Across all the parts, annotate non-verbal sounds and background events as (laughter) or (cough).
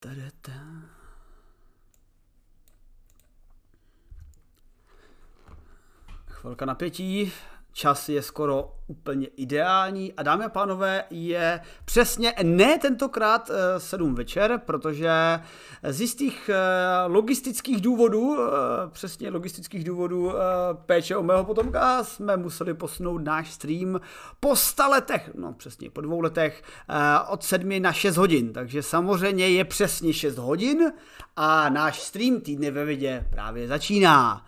Ta-da-da. Chvilka napětí, čas je skoro úplně ideální. A dámy a pánové, je přesně ne tentokrát 7 večer, protože z jistých logistických důvodů, přesně logistických důvodů péče o mého potomka jsme museli posunout náš stream po 100 letech, no přesně po dvou letech od 7 na 6 hodin, takže samozřejmě je přesně 6 hodin a náš stream týdny ve vidě právě začíná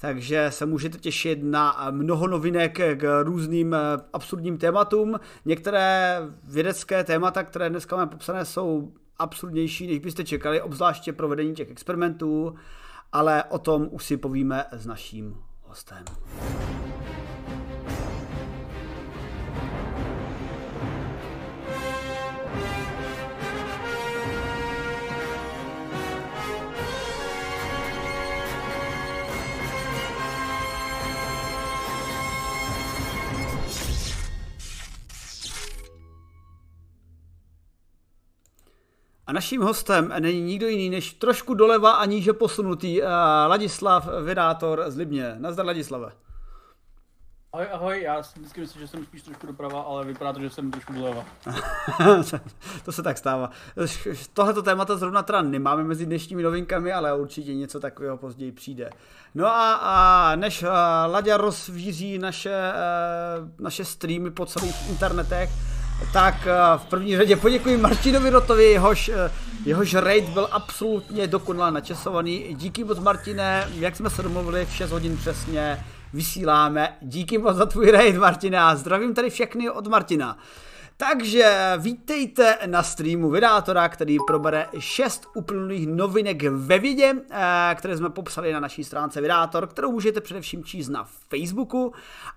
takže se můžete těšit na mnoho novinek k různým absurdním tématům. Některé vědecké témata, které dneska máme popsané, jsou absurdnější, než byste čekali, obzvláště provedení těch experimentů, ale o tom už si povíme s naším hostem. A naším hostem není nikdo jiný než trošku doleva a níže posunutý uh, Ladislav Vydátor z Libně. Nazdar Ladislave. Ahoj, ahoj, já si vždycky myslím, že jsem spíš trošku doprava, ale vypadá to, že jsem trošku doleva. (laughs) to se tak stává. Tohleto témata zrovna teda nemáme mezi dnešními novinkami, ale určitě něco takového později přijde. No a, a než uh, Laďa rozvíří naše, uh, naše streamy po celých internetech, tak uh, v první řadě poděkuji Martinovi Rotovi, jehož, uh, jehož raid byl absolutně dokonale načasovaný. Díky moc Martine, jak jsme se domluvili v 6 hodin přesně, vysíláme. Díky moc za tvůj raid Martina a zdravím tady všechny od Martina. Takže vítejte na streamu Vydátora, který probere 6 uplynulých novinek ve vědě, které jsme popsali na naší stránce Vydátor, kterou můžete především číst na Facebooku,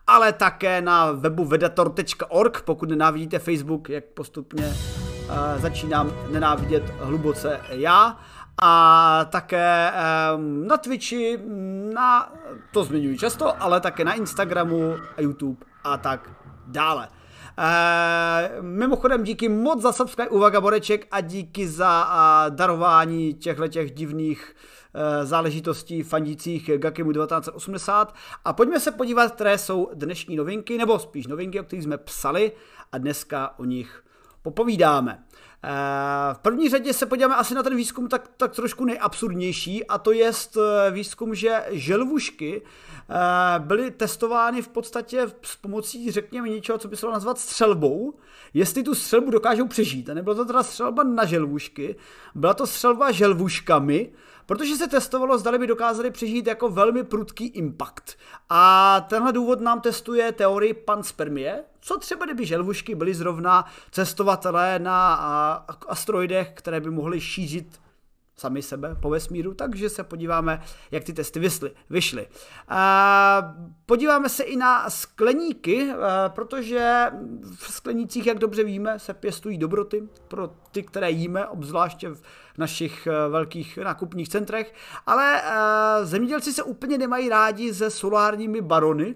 ale také na webu vedator.org, pokud nenávidíte Facebook, jak postupně začínám nenávidět hluboce já a také um, na Twitchi, na, to zmiňuji často, ale také na Instagramu, YouTube a tak dále. Mimochodem díky moc za subscribe u Vagaboreček a díky za darování těchto těch divných uh, záležitostí fandících Gakimu 1980 a pojďme se podívat, které jsou dnešní novinky, nebo spíš novinky, o kterých jsme psali a dneska o nich popovídáme. V první řadě se podíváme asi na ten výzkum tak, tak trošku nejabsurdnější a to je výzkum, že želvušky byly testovány v podstatě s pomocí, řekněme, něčeho, co by se dalo nazvat střelbou, jestli tu střelbu dokážou přežít. A nebyla to teda střelba na želvušky, byla to střelba želvuškami, protože se testovalo, zdali by dokázali přežít jako velmi prudký impact. A tenhle důvod nám testuje teorii panspermie, co třeba kdyby želvušky byly zrovna cestovatelé na asteroidech, které by mohly šířit sami sebe po vesmíru, takže se podíváme, jak ty testy vysly, vyšly. Podíváme se i na skleníky, protože v sklenících, jak dobře víme, se pěstují dobroty pro ty, které jíme, obzvláště v našich velkých nákupních centrech, ale zemědělci se úplně nemají rádi se solárními barony,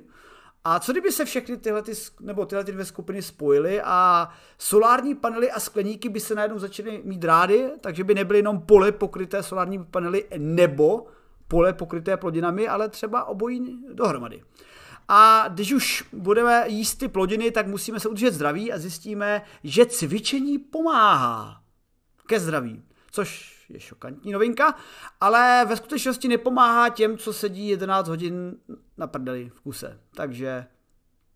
a co kdyby se všechny tyhle, ty, nebo tyhle ty dvě skupiny spojily a solární panely a skleníky by se najednou začaly mít rády, takže by nebyly jenom pole pokryté solárními panely nebo pole pokryté plodinami, ale třeba obojí dohromady. A když už budeme jíst ty plodiny, tak musíme se udržet zdraví a zjistíme, že cvičení pomáhá ke zdraví, což je šokantní novinka, ale ve skutečnosti nepomáhá těm, co sedí 11 hodin na prdeli v kuse. Takže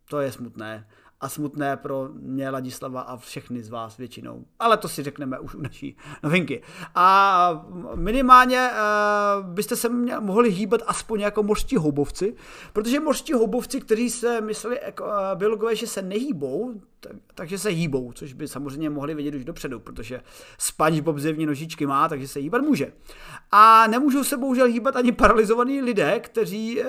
to je smutné a smutné pro mě Ladislava a všechny z vás většinou. Ale to si řekneme už u naší novinky. A minimálně uh, byste se mě, mohli hýbat aspoň jako mořští houbovci, protože mořští houbovci, kteří se mysleli uh, biologové, že se nehýbou, takže se hýbou, což by samozřejmě mohli vědět už dopředu, protože SpongeBob zjevně nožičky má, takže se hýbat může. A nemůžou se bohužel hýbat ani paralizovaní lidé, kteří uh,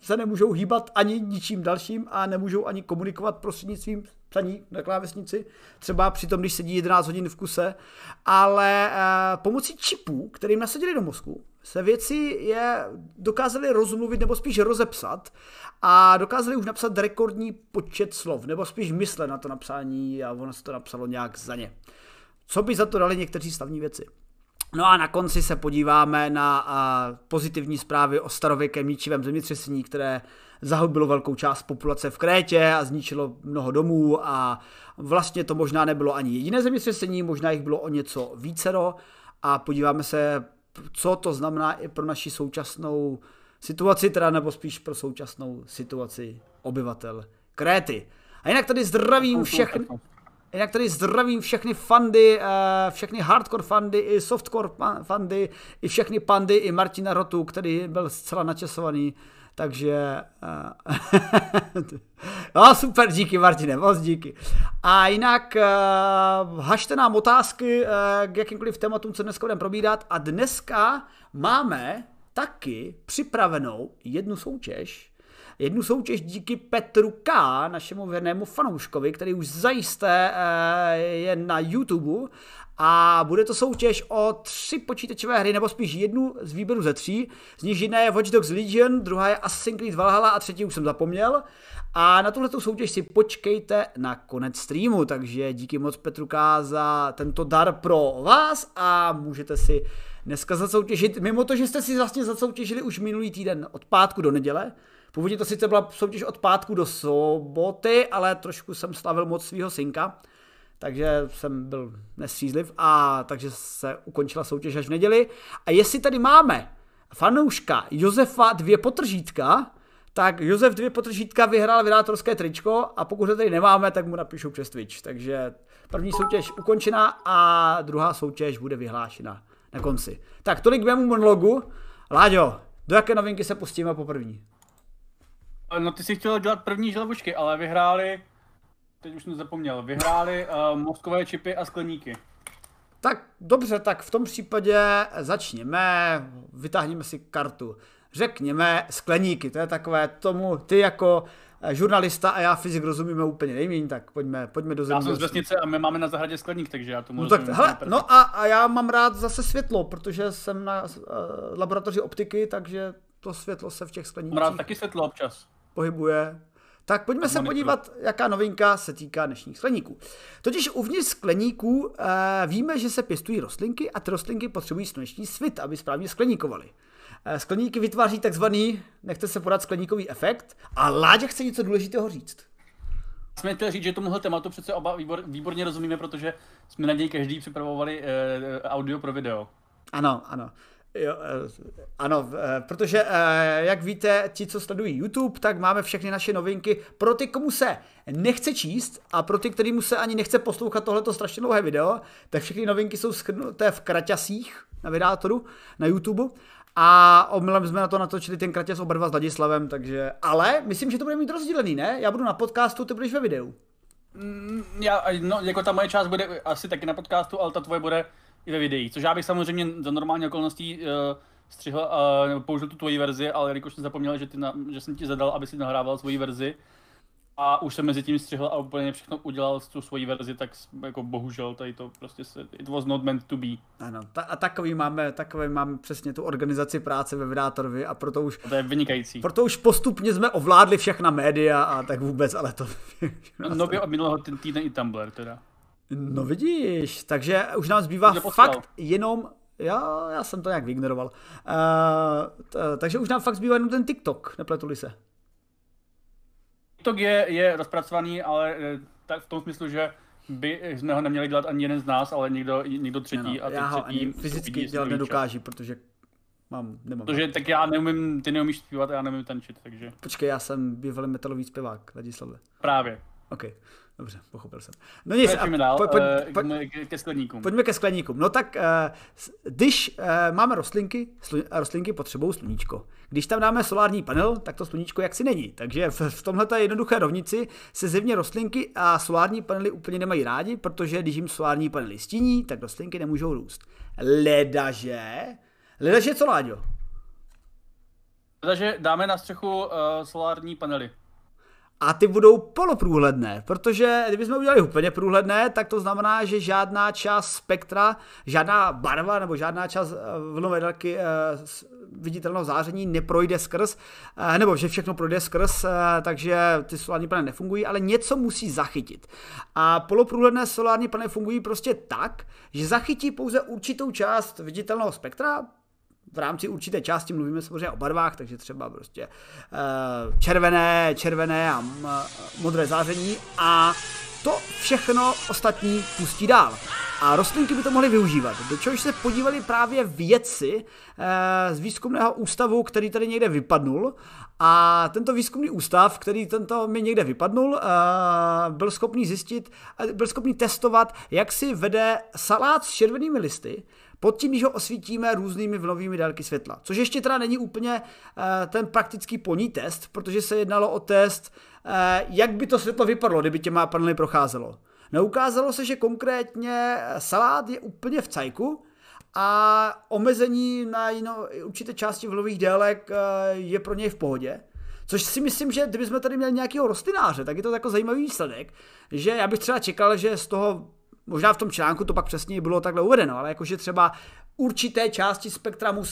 se nemůžou hýbat ani ničím dalším a nemůžou ani komunikovat prostřednictvím psaní na klávesnici, třeba při tom, když sedí 11 hodin v kuse, ale uh, pomocí čipů, kterým nasadili do mozku, se věci je dokázali rozmluvit nebo spíš rozepsat a dokázali už napsat rekordní počet slov, nebo spíš mysle na to napsání a ono se to napsalo nějak za ně. Co by za to dali někteří slavní věci? No a na konci se podíváme na pozitivní zprávy o starověkém ničivém zemětřesení, které zahubilo velkou část populace v Krétě a zničilo mnoho domů a vlastně to možná nebylo ani jediné zemětřesení, možná jich bylo o něco vícero a podíváme se, co to znamená i pro naši současnou situaci, teda nebo spíš pro současnou situaci obyvatel Kréty. A jinak tady zdravím všechny, jinak tady zdravím všechny fandy, eh, všechny hardcore fandy, i softcore fandy, i všechny pandy, i Martina Rotu, který byl zcela načasovaný takže... Uh, (laughs) no super, díky Martine, moc díky. A jinak uh, hažte nám otázky uh, k jakýmkoliv tématům, co dneska budeme probírat. A dneska máme taky připravenou jednu soutěž, jednu soutěž díky Petru K., našemu věrnému fanouškovi, který už zajisté je na YouTube a bude to soutěž o tři počítačové hry, nebo spíš jednu z výběru ze tří. Z nich jedna je Watch Dogs Legion, druhá je Assassin's Creed Valhalla a třetí už jsem zapomněl. A na tuhle soutěž si počkejte na konec streamu, takže díky moc Petruka za tento dar pro vás a můžete si dneska zasoutěžit, mimo to, že jste si vlastně zasoutěžili už minulý týden od pátku do neděle, Původně to sice byla soutěž od pátku do soboty, ale trošku jsem slavil moc svého synka, takže jsem byl nestřízliv a takže se ukončila soutěž až v neděli. A jestli tady máme fanouška Josefa dvě potržítka, tak Josef dvě potržítka vyhrál vydátorské tričko a pokud ho tady nemáme, tak mu napíšu přes Twitch. Takže první soutěž ukončena a druhá soutěž bude vyhlášena na konci. Tak tolik k mému monologu. Láďo, do jaké novinky se pustíme po první? No ty jsi chtěl dělat první želvušky, ale vyhráli teď už jsem zapomněl, vyhráli uh, mozkové čipy a skleníky. Tak dobře, tak v tom případě začněme, vytáhneme si kartu. Řekněme skleníky, to je takové tomu, ty jako eh, žurnalista a já fyzik rozumíme úplně nejméně, tak pojďme, pojďme do země. Já jsem z vesnice a my máme na zahradě skleník, takže já tomu no, tak, hele, no a, a, já mám rád zase světlo, protože jsem na uh, laboratoři optiky, takže to světlo se v těch sklenících... Mám rád taky světlo občas. Pohybuje. Tak pojďme se podívat, jaká novinka se týká dnešních skleníků. Totiž uvnitř skleníků uh, víme, že se pěstují rostlinky a ty rostlinky potřebují sluneční svit, aby správně skleníkovaly. Uh, skleníky vytváří takzvaný, nechte se podat skleníkový efekt a Láďa chce něco důležitého říct. Jsme chtěli říct, že tomuhle tématu přece oba výbor, výborně rozumíme, protože jsme na něj každý připravovali uh, audio pro video. Ano, ano. Jo, eh, ano, eh, protože eh, jak víte, ti, co sledují YouTube, tak máme všechny naše novinky pro ty, komu se nechce číst a pro ty, kterýmu se ani nechce poslouchat tohleto strašně dlouhé video, tak všechny novinky jsou schrnuté v kraťasích na vydátoru na YouTube. A omylem jsme na to natočili ten kraťas oba dva s Ladislavem, takže... Ale myslím, že to bude mít rozdílený, ne? Já budu na podcastu, ty budeš ve videu. Mm, já, no, jako ta moje část bude asi taky na podcastu, ale ta tvoje bude i ve videích, což já bych samozřejmě za normální okolností uh, střihl a uh, použil tu tvoji verzi, ale jelikož jsem zapomněl, že, ty na, že jsem ti zadal, aby si nahrával svoji verzi, a už jsem mezi tím střihl a úplně všechno udělal tu svoji verzi, tak jako bohužel tady to prostě se, it was not meant to be. Ano, ta, a takový máme, takový máme přesně tu organizaci práce ve Vydátorovi a proto už... A to je vynikající. Proto už postupně jsme ovládli všechna média a tak vůbec, ale to... no, nově od minulého týdne i Tumblr teda. No vidíš, takže už nám zbývá fakt jenom já, já jsem to nějak vyignoroval. Uh, t- takže už nám fakt zbývá jenom ten TikTok, nepletuli se. TikTok je, je rozpracovaný, ale eh, tak v tom smyslu, že by jsme ho neměli dělat ani jeden z nás, ale někdo, někdo třetí. No, a já ho ani fyzicky dělat nedokáží, protože mám, nemám. Protože tak já neumím, ty neumíš zpívat a já neumím tančit, takže. Počkej, já jsem bývalý metalový zpěvák, Ladislave. Právě. OK. Dobře, pochopil jsem. No nic, dál, po, po, po, po, ke skleníkům. Pojďme ke skleníkům. No tak, uh, když uh, máme rostlinky, slu, rostlinky potřebují sluníčko. Když tam dáme solární panel, tak to sluníčko jaksi není. Takže v, v tomhle jednoduché rovnici se zevně rostlinky a solární panely úplně nemají rádi, protože když jim solární panely stíní, tak rostlinky nemůžou růst. Ledaže, ledaže co, Láďo? Ledaže dáme na střechu uh, solární panely a ty budou poloprůhledné, protože kdybychom udělali úplně průhledné, tak to znamená, že žádná část spektra, žádná barva nebo žádná část eh, vlnové délky eh, viditelného záření neprojde skrz, nebo že všechno projde skrz, takže ty solární panely nefungují, ale něco musí zachytit. A poloprůhledné solární panely fungují prostě tak, že zachytí pouze určitou část viditelného spektra, v rámci určité části mluvíme samozřejmě o barvách, takže třeba prostě červené, červené a modré záření a to všechno ostatní pustí dál. A rostlinky by to mohly využívat. Do čehož se podívali právě vědci eh, z výzkumného ústavu, který tady někde vypadnul. A tento výzkumný ústav, který tento mi někde vypadnul, eh, byl schopný zjistit, eh, byl schopný testovat, jak si vede salát s červenými listy, pod tím, když ho osvítíme různými vlnovými délky světla. Což ještě teda není úplně ten praktický poní test, protože se jednalo o test, jak by to světlo vypadlo, kdyby těma panely procházelo. Neukázalo se, že konkrétně salát je úplně v cajku a omezení na jino, určité části vlnových délek eh, je pro něj v pohodě. Což si myslím, že kdybychom tady měli nějakého rostlináře, tak je to jako zajímavý výsledek, že já bych třeba čekal, že z toho, možná v tom článku to pak přesně bylo takhle uvedeno, ale jakože třeba určité části spektra mu uh,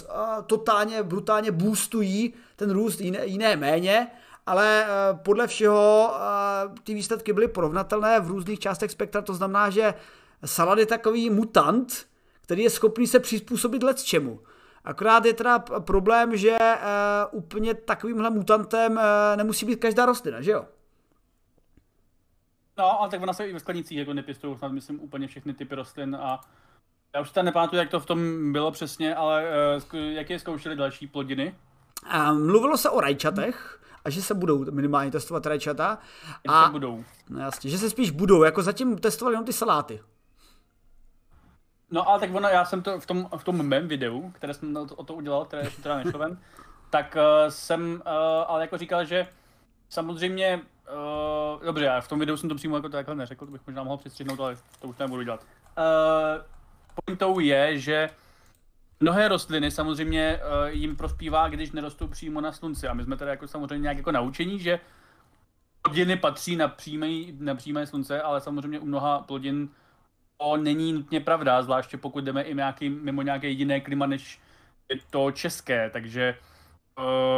totálně, brutálně boostují ten růst, jiné, jiné méně ale eh, podle všeho eh, ty výsledky byly porovnatelné v různých částech spektra, to znamená, že Salad je takový mutant, který je schopný se přizpůsobit let čemu. Akorát je teda problém, že úplně takovýmhle mutantem nemusí být každá rostlina, že jo? No, ale tak ona se i ve sklenicích jako nepěstují snad myslím úplně všechny typy rostlin a já už tam nepamatuju, jak to v tom bylo přesně, ale uh, jaké zkoušeli další plodiny? Uh, mluvilo se o rajčatech, a že se budou minimálně testovat rajčata. A, se budou. No jasně, že se spíš budou, jako zatím testovali jenom ty saláty. No ale tak ono, já jsem to v tom, v tom mém videu, které jsem o to udělal, které ještě teda nešlo ven, tak uh, jsem uh, ale jako říkal, že samozřejmě, uh, dobře, já v tom videu jsem to přímo jako takhle neřekl, to bych možná mohl přistřihnout, ale to už nebudu dělat. Uh, pointou je, že Mnohé rostliny samozřejmě uh, jim prospívá, když nerostou přímo na slunci. A my jsme tady jako samozřejmě nějak jako naučení, že plodiny patří na přímé, na přímé slunce, ale samozřejmě u mnoha plodin to není nutně pravda, zvláště pokud jdeme i nějaký, mimo nějaké jiné klima, než je to české. Takže uh,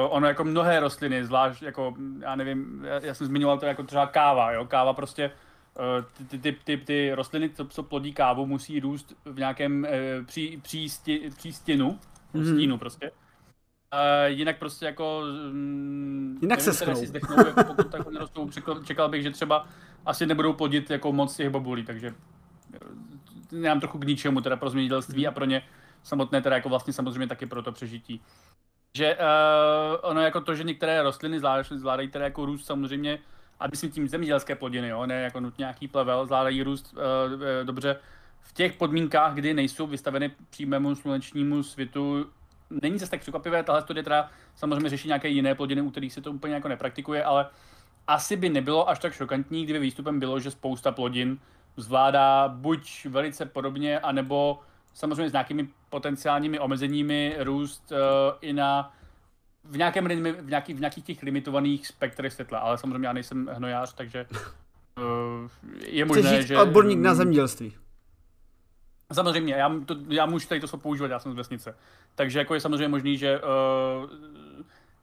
ono jako mnohé rostliny, zvlášť jako, já nevím, já, já jsem zmiňoval to jako třeba káva, jo, káva prostě Eh, ty, ty, ty, ty rostliny, co, co plodí kávu, musí růst v nějakém e, pří, přísti, přístěnu, mm-hmm. stínu prostě. Uh, jinak prostě jako... Mm, jinak se schnou. Zdechnou, jako pokud tak nerostou, čekal, čekal bych, že třeba asi nebudou plodit jako moc těch bobulí, takže nemám trochu k ničemu teda pro zemědělství a pro ně samotné teda jako vlastně samozřejmě taky pro to přežití. Že uh, ono jako to, že některé rostliny zvládají teda jako růst samozřejmě a myslím tím zemědělské plodiny, jo, ne jako nutně nějaký plevel, zvládají růst uh, dobře v těch podmínkách, kdy nejsou vystaveny přímému slunečnímu světu. Není zase tak překvapivé, tahle studie teda samozřejmě řeší nějaké jiné plodiny, u kterých se to úplně jako nepraktikuje, ale asi by nebylo až tak šokantní, kdyby výstupem bylo, že spousta plodin zvládá buď velice podobně, anebo samozřejmě s nějakými potenciálními omezeními růst uh, i na v, nějakém, v, nějaký, v nějakých těch limitovaných spektrech světla, ale samozřejmě já nejsem hnojář, takže uh, je možné, že... odborník na zemědělství. Samozřejmě, já, to, já můžu tady to slovo používat, já jsem z vesnice. Takže jako je samozřejmě možný, že uh,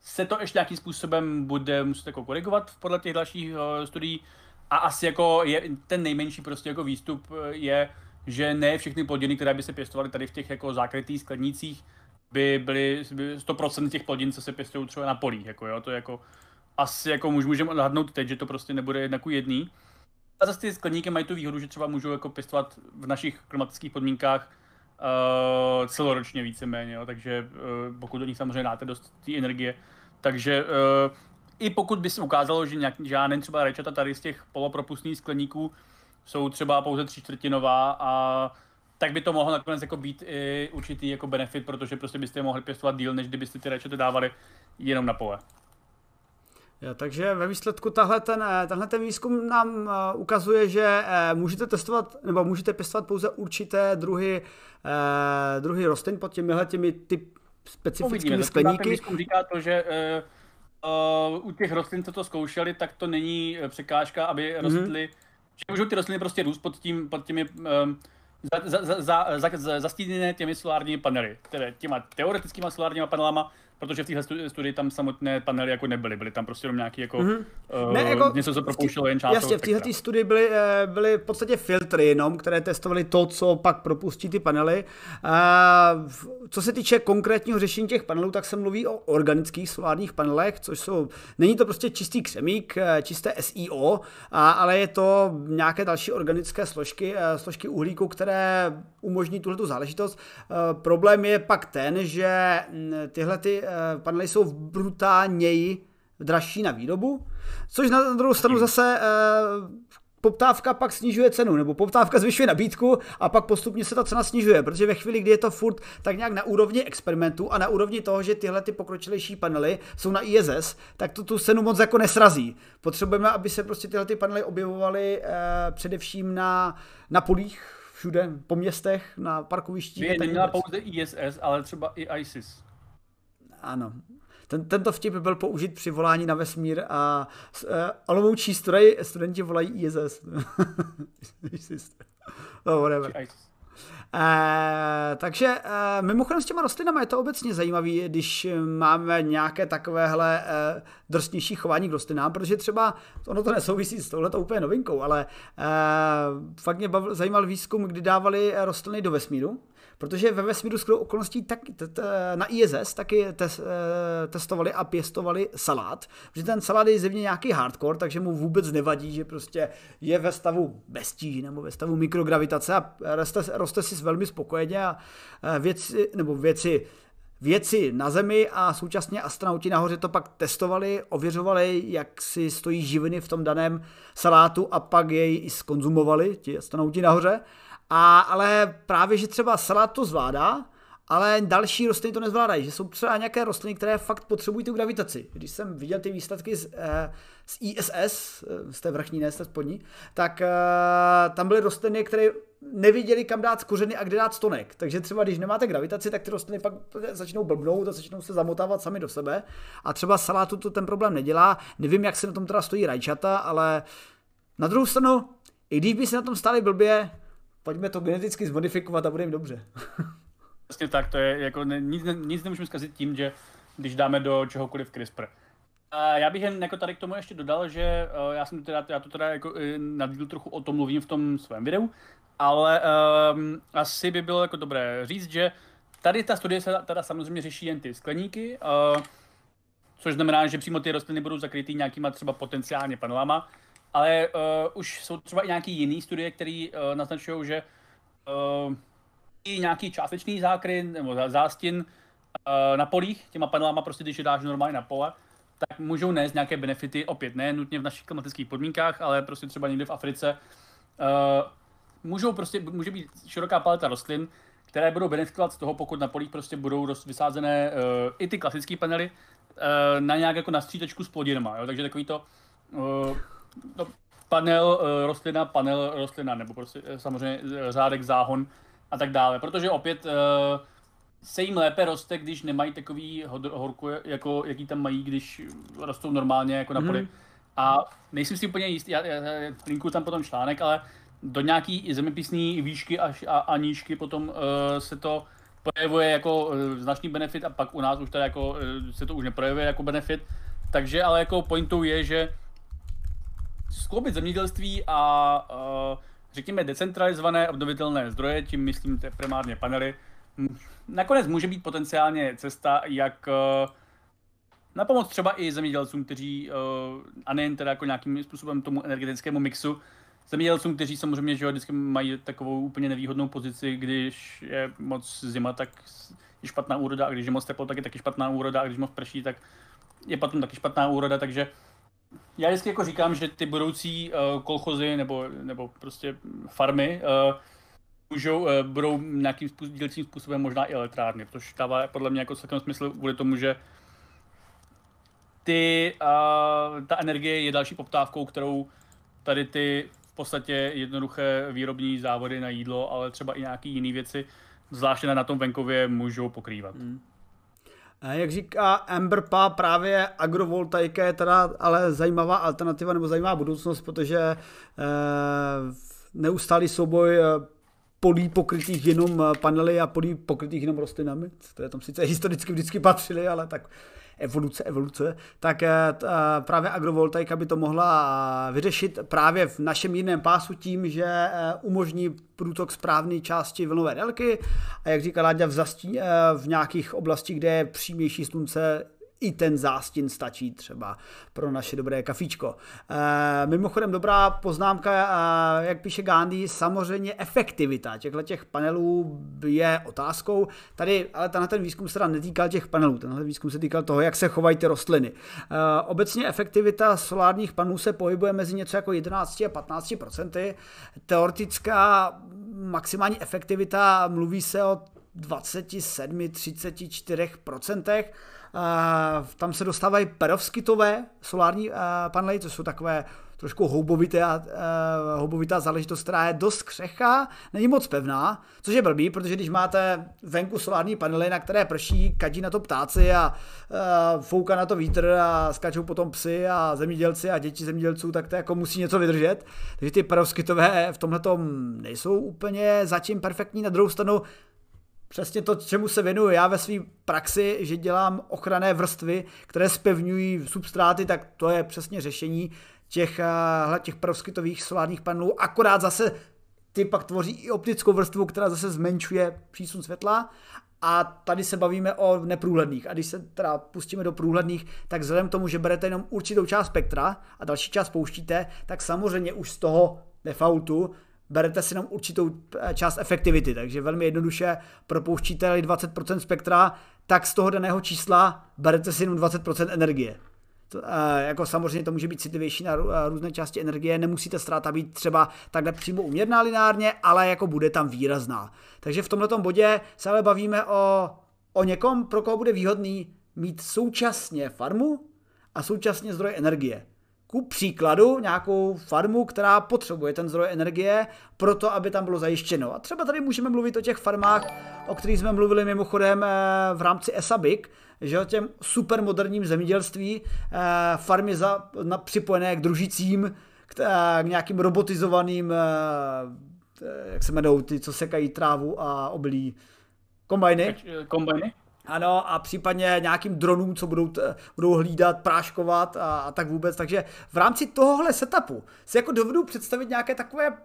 se to ještě nějakým způsobem bude muset jako korigovat podle těch dalších uh, studií. A asi jako je ten nejmenší prostě jako výstup je, že ne všechny plodiny, které by se pěstovaly tady v těch jako zákrytých skladnících, by byly 100% těch plodin, co se pěstují třeba na polích, jako jo, to je jako asi jako můžeme odhadnout teď, že to prostě nebude jednaku jedný. A zase ty skleníky mají tu výhodu, že třeba můžou jako pěstovat v našich klimatických podmínkách uh, celoročně víceméně, jo, takže uh, pokud do nich samozřejmě dáte dost té energie, takže uh, i pokud by se ukázalo, že nějak, žádný třeba rečata tady z těch polopropustných skleníků jsou třeba pouze tři čtvrtinová a tak by to mohlo nakonec jako být i určitý jako benefit, protože prostě byste je mohli pěstovat díl, než kdybyste ty rečety dávali jenom na pole. Jo, takže ve výsledku tahle ten, eh, tenhle ten výzkum nám eh, ukazuje, že eh, můžete testovat nebo můžete pěstovat pouze určité druhy, druhy rostlin pod těmihle těmi typ specifickými skleníky. Ten výzkum říká to, že uh, u těch rostlin, co to zkoušeli, tak to není překážka, aby mhm. rostly, mm-hmm. Že můžou ty rostliny prostě růst pod, tím, pod těmi um, za, za, za, za, za, zastíněné těmi solárními panely, které těma teoretickými solárními panelama, protože v téhle studii tam samotné panely jako nebyly, byly tam prostě jenom nějaký jako, mm-hmm. uh, ne, jako něco, co propouštělo jen část Jasně, v téhle studii byly, eh, byly v podstatě filtry jenom, které testovaly to, co pak propustí ty panely. Uh, co se týče konkrétního řešení těch panelů, tak se mluví o organických solárních panelech, což jsou, není to prostě čistý křemík, čisté SIO, a, ale je to nějaké další organické složky, složky uhlíku, které umožní tuhle záležitost. Problém je pak ten, že mm, tyhle ty Eh, panely jsou brutálněji dražší na výrobu, což na druhou stranu zase eh, poptávka pak snižuje cenu, nebo poptávka zvyšuje nabídku a pak postupně se ta cena snižuje, protože ve chvíli, kdy je to furt tak nějak na úrovni experimentu a na úrovni toho, že tyhle ty pokročilejší panely jsou na ISS, tak to tu cenu moc jako nesrazí. Potřebujeme, aby se prostě tyhle ty panely objevovaly eh, především na, na polích, všude, po městech, na parkovištích. By neměla pouze ISS, ale třeba i ISIS. Ano. Ten, tento vtip byl použit při volání na vesmír a uh, Olomoučí studej, studenti volají ISS. (laughs) no, whatever. Uh, takže uh, mimochodem s těma rostlinami je to obecně zajímavé, když máme nějaké takovéhle uh, drsnější chování k rostlinám, protože třeba ono to nesouvisí s touhletou úplně novinkou, ale uh, fakt mě bavil, zajímal výzkum, kdy dávali rostliny do vesmíru Protože ve vesmíru skvělou okolností tak, t, t, na ISS taky tes, eh, testovali a pěstovali salát, protože ten salát je zjevně nějaký hardcore, takže mu vůbec nevadí, že prostě je ve stavu bez tíži nebo ve stavu mikrogravitace a roste, roste si velmi spokojeně a eh, věci, nebo věci věci na Zemi a současně astronauti nahoře to pak testovali, ověřovali, jak si stojí živiny v tom daném salátu a pak jej i skonzumovali, ti astronauti nahoře. A, ale právě, že třeba salát to zvládá, ale další rostliny to nezvládají, že jsou třeba nějaké rostliny, které fakt potřebují tu gravitaci. Když jsem viděl ty výsledky z, eh, z ISS, eh, z té vrchní, ne z té spodní, tak eh, tam byly rostliny, které neviděli, kam dát kořeny a kde dát stonek. Takže třeba když nemáte gravitaci, tak ty rostliny pak začnou blbnout a začnou se zamotávat sami do sebe. A třeba salátu to ten problém nedělá. Nevím, jak se na tom teda stojí rajčata, ale na druhou stranu, i když by se na tom stáli blbě, pojďme to geneticky zmodifikovat a bude jim dobře. (laughs) Vlastně tak, to je jako nic, nic nemůžeme zkazit tím, že když dáme do čehokoliv CRISPR. A já bych jen jako tady k tomu ještě dodal, že uh, já jsem teda, já to teda jako uh, nadíl trochu o tom mluvím v tom svém videu, ale um, asi by bylo jako dobré říct, že tady ta studie se teda samozřejmě řeší jen ty skleníky, uh, což znamená, že přímo ty rostliny budou zakrytý nějakýma třeba potenciálně panelama, ale uh, už jsou třeba i nějaké jiné studie, které uh, naznačují, že uh, i nějaký částečný zákryt nebo zástin uh, na polích, těma panelama prostě, když je dáš normálně na pole, tak můžou nést nějaké benefity, opět ne nutně v našich klimatických podmínkách, ale prostě třeba někde v Africe. Uh, můžou prostě, může být široká paleta rostlin, které budou benefitovat z toho, pokud na polích prostě budou vysázené uh, i ty klasické panely uh, na nějak jako na střídečku s plodinama, jo? takže takový to uh, no, panel uh, rostlina, panel rostlina, nebo prostě uh, samozřejmě uh, řádek, záhon a tak dále. Protože opět se jim lépe roste, když nemají takový horku, jako, jaký tam mají, když rostou normálně jako na poli. Mm. A nejsem si úplně jistý, já, já, já linku tam potom článek, ale do nějaký zeměpisné výšky až a, a nížky potom uh, se to projevuje jako uh, značný benefit a pak u nás už to jako, uh, se to už neprojevuje jako benefit. Takže ale jako pointou je, že skloubit zemědělství a uh, řekněme decentralizované obnovitelné zdroje, tím myslím primárně panely, nakonec může být potenciálně cesta, jak uh, na pomoc třeba i zemědělcům, kteří, uh, a nejen teda jako nějakým způsobem tomu energetickému mixu, zemědělcům, kteří samozřejmě že vždycky mají takovou úplně nevýhodnou pozici, když je moc zima, tak je špatná úroda, a když je moc teplo, tak je taky špatná úroda, a když moc prší, tak je potom taky špatná úroda, takže já vždycky jako říkám, že ty budoucí uh, kolchozy nebo, nebo prostě farmy uh, můžou, uh, budou nějakým způsob, dílčím způsobem možná i elektrárny, protože dává podle mě jako celkem smysl kvůli tomu, že ty, uh, ta energie je další poptávkou, kterou tady ty v podstatě jednoduché výrobní závody na jídlo, ale třeba i nějaké jiné věci, zvláště na tom venkově, můžou pokrývat. Mm. Jak říká Amber Pa, právě agrovoltaika je teda ale zajímavá alternativa nebo zajímavá budoucnost, protože eh, neustálý souboj eh, polí pokrytých jenom panely a polí pokrytých jenom rostlinami, které tam sice historicky vždycky patřily, ale tak evoluce, evoluce, tak eh, eh, právě agrovoltaika by to mohla vyřešit právě v našem jiném pásu tím, že eh, umožní průtok správné části vlnové délky. A jak říká Láďa v, zastí, v nějakých oblastích, kde je přímější slunce, i ten zástin stačí třeba pro naše dobré kafíčko. E, mimochodem dobrá poznámka, e, jak píše Gandhi, samozřejmě efektivita těchto těch panelů je otázkou. Tady, ale tenhle ten výzkum se teda netýkal těch panelů, tenhle výzkum se týkal toho, jak se chovají ty rostliny. E, obecně efektivita solárních panelů se pohybuje mezi něco jako 11 a 15 procenty. Teoretická maximální efektivita mluví se o 27, 34 procentech tam se dostávají perovskitové solární panely, to jsou takové trošku houbovité, houbovitá záležitost, která je dost křehká, není moc pevná, což je blbý, protože když máte venku solární panely, na které prší, kadí na to ptáci a, a fouká na to vítr a skačou potom psy a zemědělci a děti zemědělců, tak to jako musí něco vydržet. Takže ty perovskitové v tomhle nejsou úplně zatím perfektní. Na druhou stranu přesně to, čemu se věnuju já ve své praxi, že dělám ochranné vrstvy, které spevňují substráty, tak to je přesně řešení těch, eh, těch perovskitových solárních panelů. Akorát zase ty pak tvoří i optickou vrstvu, která zase zmenšuje přísun světla a tady se bavíme o neprůhledných. A když se teda pustíme do průhledných, tak vzhledem k tomu, že berete jenom určitou část spektra a další část pouštíte, tak samozřejmě už z toho defaultu berete si jenom určitou eh, část efektivity, takže velmi jednoduše propouštíte 20% spektra, tak z toho daného čísla berete si jenom 20% energie. To, e, jako samozřejmě to může být citlivější na eh, různé části energie, nemusíte ztráta být třeba takhle přímo uměrná lineárně, ale jako bude tam výrazná. Takže v tomto bodě se ale bavíme o, o někom, pro koho bude výhodný mít současně farmu a současně zdroj energie ku příkladu nějakou farmu, která potřebuje ten zdroj energie pro to, aby tam bylo zajištěno. A třeba tady můžeme mluvit o těch farmách, o kterých jsme mluvili mimochodem eh, v rámci ESABIC, že o těm supermoderním zemědělství, eh, farmy za, na, připojené k družicím, k, eh, k nějakým robotizovaným, jak se jmenou, ty, co sekají trávu a obilí, kombajny. Kombajny? Ano, a případně nějakým dronům, co budou, t- budou hlídat, práškovat a, a tak vůbec. Takže v rámci tohohle setupu si jako dovedu představit nějaké takové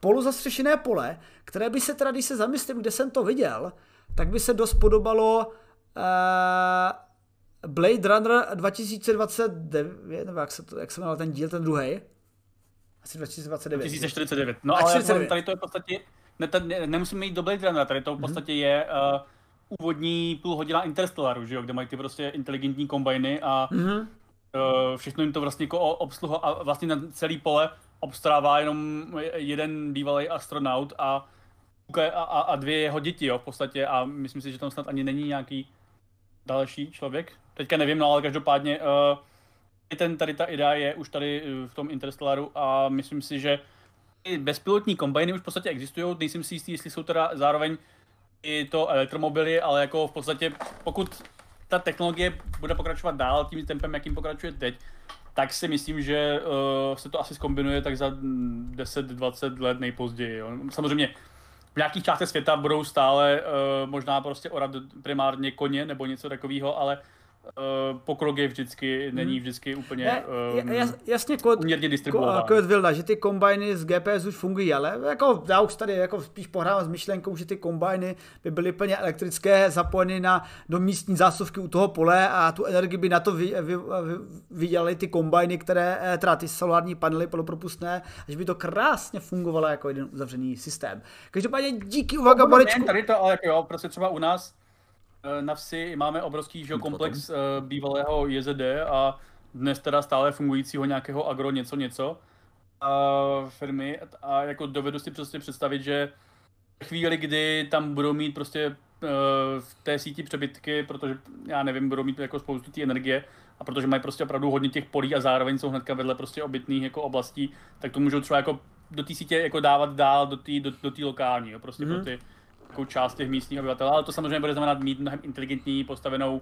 polozastřešené pole, které by se teda, když se zamyslím, kde jsem to viděl, tak by se dost podobalo uh, Blade Runner 2029, nebo jak se, to, jak se jmenoval ten díl, ten druhý? Asi 2029. 2049. No ale tady to je v podstatě, ne, ne, nemusíme jít do Blade Runner, tady to v mhm. podstatě je uh, úvodní půl hodina Interstellaru, že jo, kde mají ty prostě inteligentní kombajny a mm-hmm. uh, všechno jim to vlastně jako obsluha a vlastně na celý pole obstarává jenom jeden bývalý astronaut a, a, a dvě jeho děti, jo, v podstatě a myslím si, že tam snad ani není nějaký další člověk. Teďka nevím, no ale každopádně uh, ten, tady ta idea je už tady eh, v tom Interstellaru a myslím si, že bezpilotní kombajny už v podstatě existují, nejsem si jistý, jestli jsou teda zároveň i to elektromobily, ale jako v podstatě pokud ta technologie bude pokračovat dál tím tempem, jakým pokračuje teď, tak si myslím, že uh, se to asi skombinuje tak za 10-20 let nejpozději. Jo. Samozřejmě v nějakých částech světa budou stále uh, možná prostě orat primárně koně nebo něco takového, ale Uh, pokrok je vždycky, není hmm. vždycky úplně um, jas, jasně kod, uměrně distribuován. Kod Vilda, že ty kombajny z GPS už fungují, ale jako já už tady jako spíš pohrávám s myšlenkou, že ty kombajny by byly plně elektrické, zapojeny na, do místní zásuvky u toho pole a tu energii by na to vy, vy, vy, vydělaly ty kombajny, které, eh, teda ty solární panely polopropustné, že by to krásně fungovalo jako jeden uzavřený systém. Každopádně díky uvaga, no, Borečku. Tady to, ale jo, prostě třeba u nás Eh, na vsi máme obrovský že, komplex uh, bývalého JZD a dnes teda stále fungujícího nějakého agro něco něco uh, firmy a jako dovedu si prostě představit, že v chvíli, kdy tam budou mít prostě uh, v té síti přebytky, protože já nevím, budou mít jako spoustu té energie a protože mají prostě opravdu hodně těch polí a zároveň jsou hnedka vedle prostě obytných jako oblastí, tak to můžou třeba jako do té sítě jako dávat dál do té do, do lokální, jo, prostě mm-hmm. pro ty jako část těch místních obyvatel, ale to samozřejmě bude znamenat mít mnohem inteligentní postavenou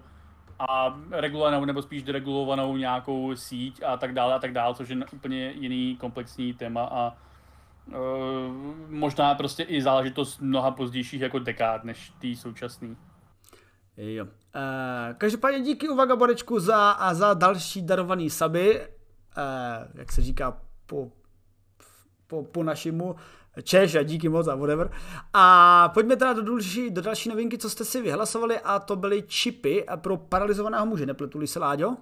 a regulovanou nebo spíš deregulovanou nějakou síť a tak dále a tak dále, což je úplně jiný komplexní téma a možná prostě i záležitost mnoha pozdějších jako dekád než tý současný. Jo. E, každopádně díky Uvaga Borečku za, a za další darovaný saby, e, jak se říká po, po, po našimu, Češ a díky moc a whatever. A pojďme teda do další, do další novinky, co jste si vyhlasovali a to byly čipy pro paralizovaného muže, nepletuli se Láďo?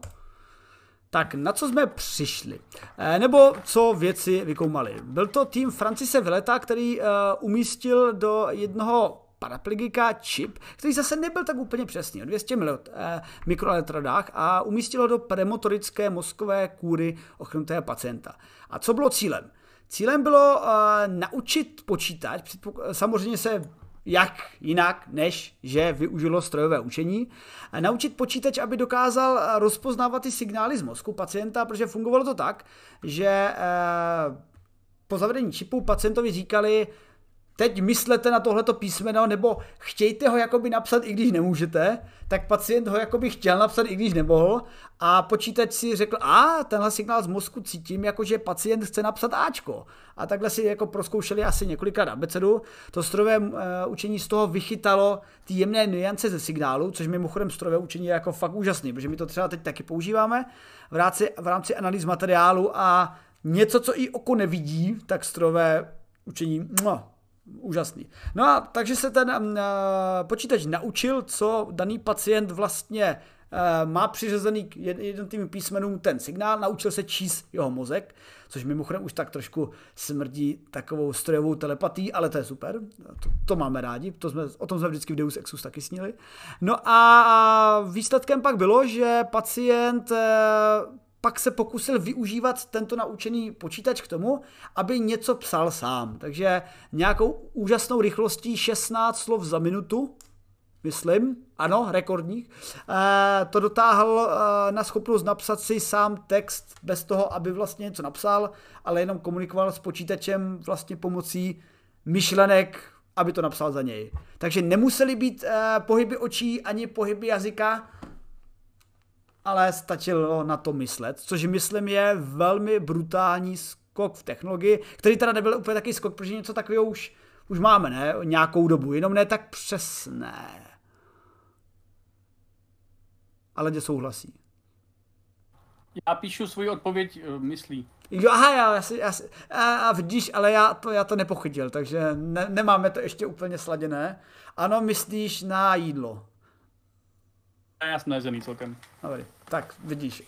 Tak na co jsme přišli? E, nebo co věci vykoumali? Byl to tým Francise Veleta, který uh, umístil do jednoho paraplegika čip, který zase nebyl tak úplně přesný, o 200 ml, eh, mikroelektrodách a umístil ho do premotorické mozkové kůry ochrnutého pacienta. A co bylo cílem? Cílem bylo uh, naučit počítač, samozřejmě se jak jinak, než že využilo strojové učení, a naučit počítač, aby dokázal eh, rozpoznávat ty signály z mozku pacienta, protože fungovalo to tak, že uh, po zavedení čipu pacientovi říkali, teď myslete na tohleto písmeno, nebo chtějte ho jakoby napsat, i když nemůžete, tak pacient ho jakoby chtěl napsat, i když nemohl a počítač si řekl, a tenhle signál z mozku cítím, jakože pacient chce napsat Ačko. A takhle si jako proskoušeli asi několikrát abecedu. To strojové uh, učení z toho vychytalo ty jemné nuance ze signálu, což mimochodem strojové učení je jako fakt úžasný, protože my to třeba teď taky používáme v rámci, v rámci analýz materiálu a něco, co i oko nevidí, tak strojové učení, no, úžasný. No a takže se ten uh, počítač naučil, co daný pacient vlastně uh, má přiřazený k jednotlivým písmenům ten signál, naučil se číst jeho mozek, což mimochodem už tak trošku smrdí takovou strojovou telepatí, ale to je super, to, to máme rádi, to jsme, o tom jsme vždycky v Deus Exus taky snili. No a výsledkem pak bylo, že pacient uh, pak se pokusil využívat tento naučený počítač k tomu, aby něco psal sám. Takže nějakou úžasnou rychlostí 16 slov za minutu, myslím, ano, rekordních, e, to dotáhl e, na schopnost napsat si sám text bez toho, aby vlastně něco napsal, ale jenom komunikoval s počítačem vlastně pomocí myšlenek, aby to napsal za něj. Takže nemuseli být e, pohyby očí ani pohyby jazyka, ale stačilo na to myslet, což myslím je velmi brutální skok v technologii, který teda nebyl úplně taky skok, protože něco takového už, už máme, ne? Nějakou dobu, jenom ne tak přesné. Ale tě souhlasí. Já píšu svoji odpověď uh, myslí. Jo, aha, já, já, si, já a vidíš, ale já to, já to nepochytil, takže ne, nemáme to ještě úplně sladěné. Ano, myslíš na jídlo. Já jsem nezený celkem. Dobrý. Tak vidíš.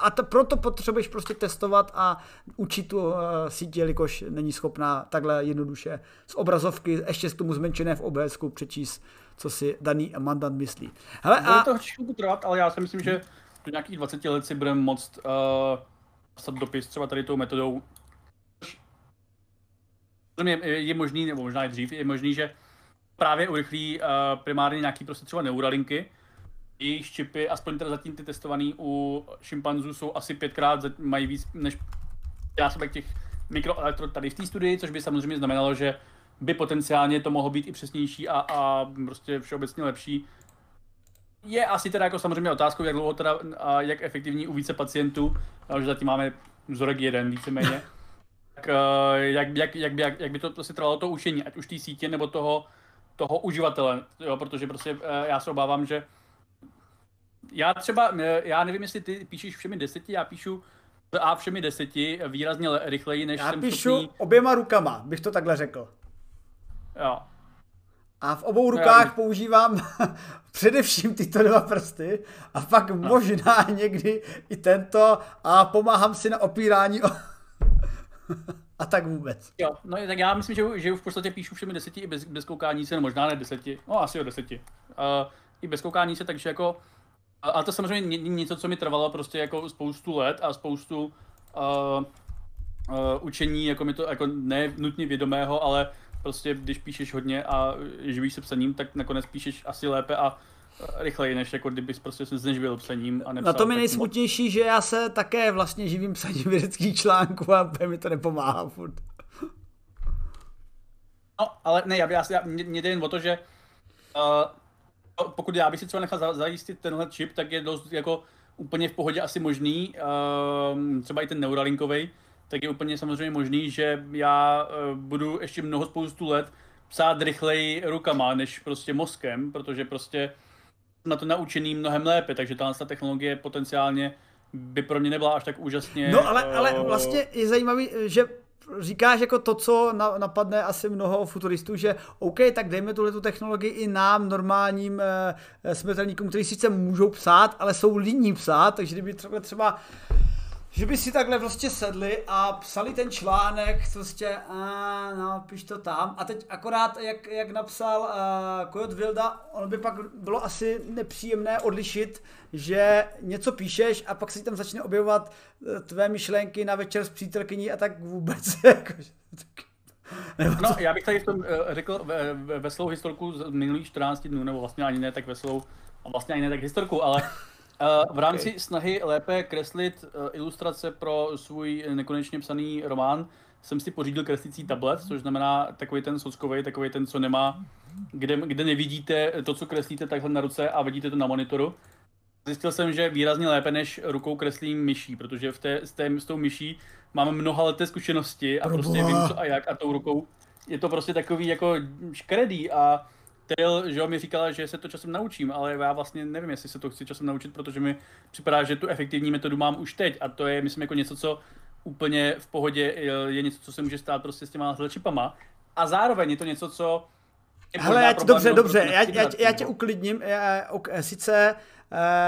A to, proto potřebuješ prostě testovat a učit tu uh, síť, jelikož není schopná takhle jednoduše z obrazovky, ještě k tomu zmenšené v OBS přečíst, co si daný mandant myslí. Hele, Bude a... to chvilku trvat, ale já si myslím, že do nějakých 20 let si budeme moct uh, psat dopis třeba tady tou metodou. Je, je možný, nebo možná i dřív, je možný, že právě urychlí uh, primárně nějaký prostě třeba neuralinky, jejich čipy, aspoň teda zatím ty testovaný u šimpanzů jsou asi pětkrát, mají víc než násobek těch mikroelektrod tady v té studii, což by samozřejmě znamenalo, že by potenciálně to mohlo být i přesnější a, a prostě všeobecně lepší. Je asi teda jako samozřejmě otázkou, jak dlouho teda a jak efektivní u více pacientů, že zatím máme vzorek jeden víceméně. (laughs) tak jak, jak, jak, by, jak, jak by to prostě trvalo to učení, ať už té sítě nebo toho, toho uživatele, jo, protože prostě e, já se obávám, že já třeba, eh, já nevím, jestli ty píšeš všemi deseti, já píšu a všemi deseti výrazně rychleji, než já jsem píšu schopný... oběma rukama, bych to takhle řekl. Jo. A v obou rukách já... používám (laughs) především tyto dva prsty a pak no. možná (laughs) někdy i tento a pomáhám si na opírání o... (laughs) a tak vůbec. Jo, no tak já myslím, že, že v podstatě píšu všemi deseti i bez, bez koukání se, no možná ne deseti, no asi o deseti. Uh, I bez koukání se, takže jako a to samozřejmě něco, co mi trvalo prostě jako spoustu let a spoustu uh, uh, učení, jako mi to jako ne nutně vědomého, ale prostě když píšeš hodně a živíš se psaním, tak nakonec píšeš asi lépe a rychleji, než jako kdybys prostě se zneživil psaním a nepsal. Na to mi nejsmutnější, že já se také vlastně živím psaním vědeckých článků a mi to nepomáhá furt. No, ale ne, já, já, mě, mě jde jen o to, že uh, pokud já bych si třeba nechal zajistit tenhle čip, tak je dost jako úplně v pohodě asi možný, uh, třeba i ten neuralinkový, tak je úplně samozřejmě možný, že já uh, budu ještě mnoho spoustu let psát rychleji rukama, než prostě mozkem, protože prostě na to naučený mnohem lépe, takže ta technologie potenciálně by pro mě nebyla až tak úžasně... No ale, ale vlastně je zajímavý, že říkáš jako to, co napadne asi mnoho futuristů, že OK, tak dejme tuhle tu technologii i nám, normálním e, smrtelníkům, kteří sice můžou psát, ale jsou líní psát, takže kdyby třeba, třeba že by si takhle prostě sedli a psali ten článek, prostě, a, no, píš to tam. A teď akorát, jak, jak napsal uh, Kojot Vilda, ono by pak bylo asi nepříjemné odlišit, že něco píšeš a pak se tam začne objevovat eh, tvé myšlenky na večer s přítelkyní a tak vůbec. (laughs) Jako, no, já bych tady v tom uh, řekl ve, ve, veselou historku z minulých 14 dnů, nebo vlastně ani ne tak veselou, vlastně ani ne tak historku, ale v rámci okay. snahy lépe kreslit uh, ilustrace pro svůj nekonečně psaný román jsem si pořídil kreslicí tablet, což znamená takový ten sockový, takový ten, co nemá, kde, kde nevidíte to, co kreslíte takhle na ruce a vidíte to na monitoru. Zjistil jsem, že výrazně lépe než rukou kreslím myší, protože v té, s, té, s tou myší mám mnoha leté zkušenosti a prostě vím co a jak a tou rukou je to prostě takový jako škredý a Tail, že jo, mi říkala, že se to časem naučím, ale já vlastně nevím, jestli se to chci časem naučit, protože mi připadá, že tu efektivní metodu mám už teď a to je, myslím, jako něco, co úplně v pohodě je něco, co se může stát prostě s těma čipama. A zároveň je to něco, co Hele, já, dobře, dobře, já, já, já tě uklidním, já, ok, sice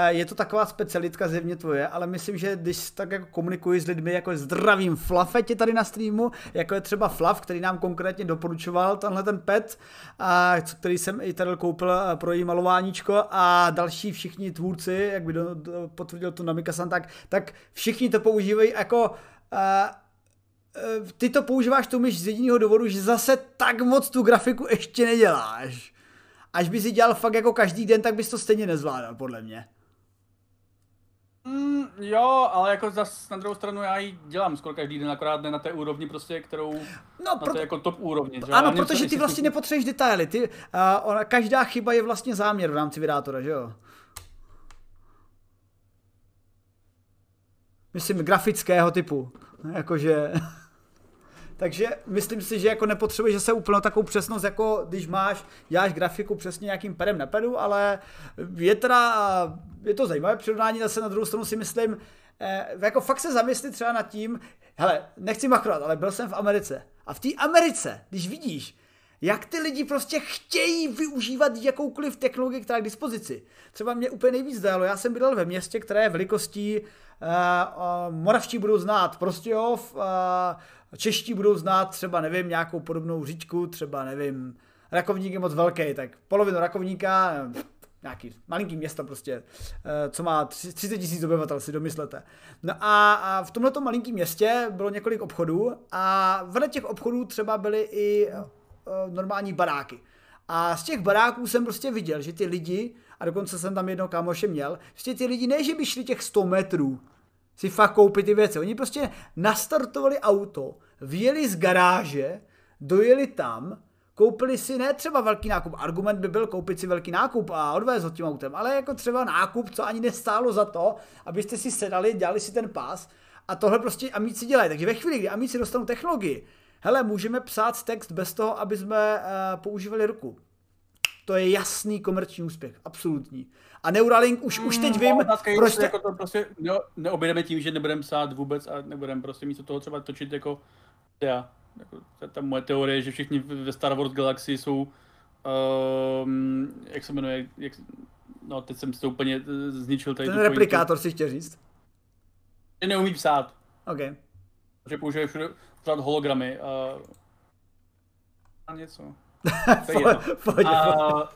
je to taková specialitka zjevně tvoje, ale myslím, že když tak jako komunikuji s lidmi, jako zdravím Flafetě tady na streamu, jako je třeba Flaf, který nám konkrétně doporučoval tenhle ten pet, a, který jsem i tady koupil eh, pro její malováníčko a další všichni tvůrci, jak by do, do, potvrdil to Namikasan, tak, tak všichni to používají jako a, eh, ty to používáš tu myš z jediného důvodu, že zase tak moc tu grafiku ještě neděláš až by si dělal fakt jako každý den, tak bys to stejně nezvládal, podle mě. Mm, jo, ale jako zas na druhou stranu já ji dělám skoro každý den, akorát ne na té úrovni prostě, kterou, no, proto... na té jako top úrovni. Že? Ano, protože ty vlastně nepotřebuješ detaily, ty, uh, ona, každá chyba je vlastně záměr v rámci vydátora, že jo? Myslím grafického typu, jakože... Takže myslím si, že jako nepotřebuješ zase úplnou takovou přesnost, jako když máš, děláš grafiku přesně nějakým perem na pedu, ale je teda, je to zajímavé přirovnání, zase na druhou stranu si myslím, eh, jako fakt se zamyslit třeba nad tím, hele, nechci machrovat, ale byl jsem v Americe. A v té Americe, když vidíš, jak ty lidi prostě chtějí využívat jakoukoliv technologii, která je k dispozici. Třeba mě úplně nejvíc dalo, já jsem bydlel ve městě, které je velikostí, uh, uh, Moravští budou znát Prostějov, uh, Čeští budou znát třeba, nevím, nějakou podobnou říčku, třeba, nevím, Rakovník je moc velký, tak polovinu Rakovníka, nějaký malinký město prostě, eh, co má 30 tisíc obyvatel, si domyslete. No a, v tomto malinkém městě bylo několik obchodů a vedle těch obchodů třeba byly i eh, normální baráky. A z těch baráků jsem prostě viděl, že ty lidi, a dokonce jsem tam jednoho kámoše měl, že ty lidi ne, že by šli těch 100 metrů, si fakt koupit ty věci. Oni prostě nastartovali auto, vyjeli z garáže, dojeli tam, koupili si ne třeba velký nákup, argument by byl koupit si velký nákup a odvést ho tím autem, ale jako třeba nákup, co ani nestálo za to, abyste si sedali, dělali si ten pás a tohle prostě amici dělají. Takže ve chvíli, kdy amici dostanou technologii, hele, můžeme psát text bez toho, aby jsme uh, používali ruku. To je jasný komerční úspěch, absolutní. A Neuralink už, už teď mm, vím, proč... Te... Jako to prostě ne, neobjedeme tím, že nebudeme psát vůbec a nebudeme prostě místo toho třeba točit jako já. Jako, ta moje teorie, že všichni ve Star Wars Galaxy jsou um, jak se jmenuje, jak, no teď jsem si to úplně eh, zničil tady Ten replikátor si chtěl říct? Že neumí psát. OK. Že používají všude hologramy a, a něco. (laughs) Pojď, a...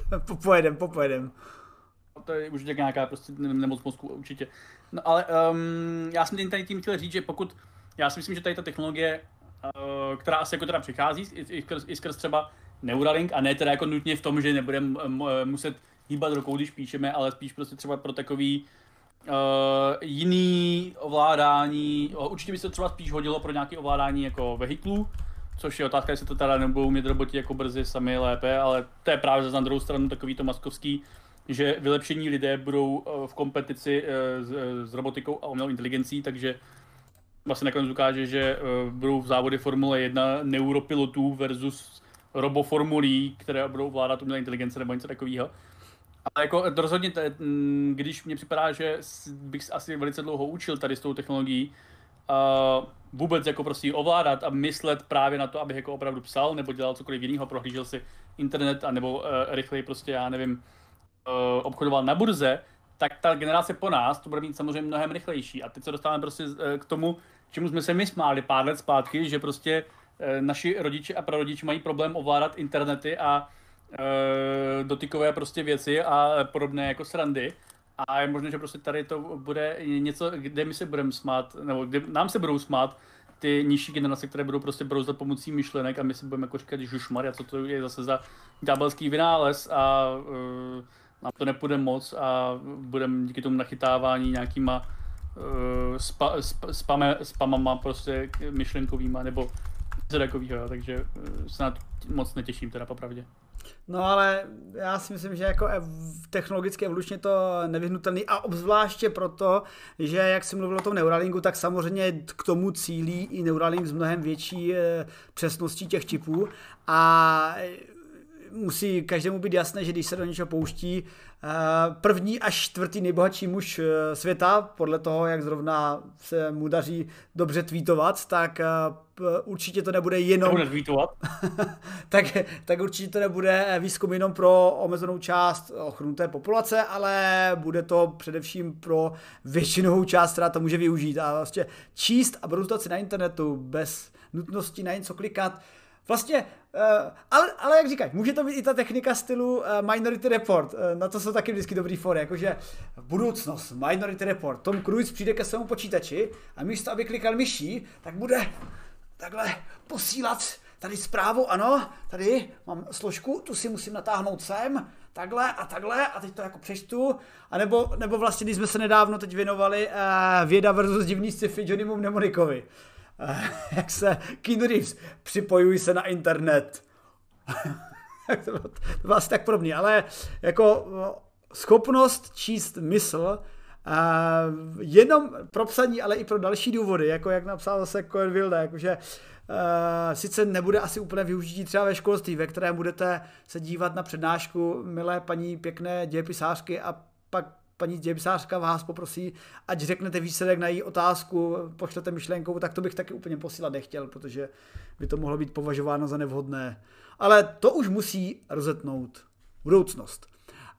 pojedem, popojedem. To je už nějaká prostě nemoc mozku určitě. No ale um, já jsem tady tím chtěl říct, že pokud, já si myslím, že tady ta technologie, uh, která asi jako teda přichází, i, i, skrz, i skrz třeba Neuralink, a ne teda jako nutně v tom, že nebudeme muset hýbat rukou, když píšeme, ale spíš prostě třeba pro takový uh, jiný ovládání, určitě by se to třeba spíš hodilo pro nějaké ovládání jako vehiklů, Což je otázka, jestli to teda nebudou mít roboti jako brzy sami lépe, ale to je právě za druhou stranu takový to maskovský, že vylepšení lidé budou eh, v kompetici eh, s, eh, s robotikou a umělou inteligencí, takže vlastně nakonec ukáže, že budou v závody Formule 1 neuropilotů versus roboformulí, které budou ovládat umělé inteligence nebo něco takového. Ale jako rozhodně, když mně připadá, že bych asi velice dlouho učil tady s tou technologií, uh, vůbec jako prostě ovládat a myslet právě na to, abych jako opravdu psal nebo dělal cokoliv jiného, prohlížel si internet a nebo uh, rychleji prostě, já nevím, uh, obchodoval na burze, tak ta generace po nás to bude mít samozřejmě mnohem rychlejší. A teď se dostáváme prostě uh, k tomu, čemu jsme se my smáli pár let zpátky, že prostě naši rodiče a prarodiče mají problém ovládat internety a uh, dotykové prostě věci a podobné jako srandy. A je možné, že prostě tady to bude něco, kde my se budeme smát, nebo kde nám se budou smát ty nižší generace, které budou prostě brouzdat pomocí myšlenek a my si budeme jako říkat, že a co to je zase za ďábelský vynález a uh, nám to nepůjde moc a budeme díky tomu nachytávání nějakýma uh, spa, spa, spame, spamama prostě myšlenkovýma nebo něco takového, takže uh, se na to moc netěším teda popravdě. No ale já si myslím, že jako technologicky evolučně to nevyhnutelný a obzvláště proto, že jak jsem mluvil o tom Neuralingu, tak samozřejmě k tomu cílí i Neuralink s mnohem větší eh, přesností těch čipů a musí každému být jasné, že když se do něčeho pouští eh, první až čtvrtý nejbohatší muž eh, světa, podle toho, jak zrovna se mu daří dobře tweetovat, tak eh, určitě to nebude jenom... Nebude tweetovat. (laughs) tak, tak určitě to nebude výzkum jenom pro omezenou část ochrunuté populace, ale bude to především pro většinovou část, která to může využít. A vlastně číst a brutovat si na internetu bez nutnosti na něco klikat, Vlastně, uh, ale, ale jak říkáš, může to být i ta technika stylu uh, Minority Report, uh, na to jsou taky vždycky dobrý fory, jakože budoucnost, Minority Report, Tom Cruise přijde ke svému počítači a místo, aby klikal myší, tak bude takhle posílat tady zprávu, ano, tady mám složku, tu si musím natáhnout sem, takhle a takhle a teď to jako přečtu, a nebo, nebo vlastně, když jsme se nedávno teď věnovali uh, věda versus divný sci-fi Johnnymu Mnemonikovi. (laughs) jak se Keanu Reeves, připojuj se na internet. (laughs) to, bylo, asi tak podobný, ale jako schopnost číst mysl Uh, jenom pro psaní, ale i pro další důvody, jako jak napsal zase Cohen Wilde, jakože uh, sice nebude asi úplně využití třeba ve školství, ve kterém budete se dívat na přednášku milé paní pěkné dějepisářky a pak paní děbsářka vás poprosí, ať řeknete výsledek na její otázku, pošlete myšlenkou, tak to bych taky úplně posílat nechtěl, protože by to mohlo být považováno za nevhodné. Ale to už musí rozetnout budoucnost.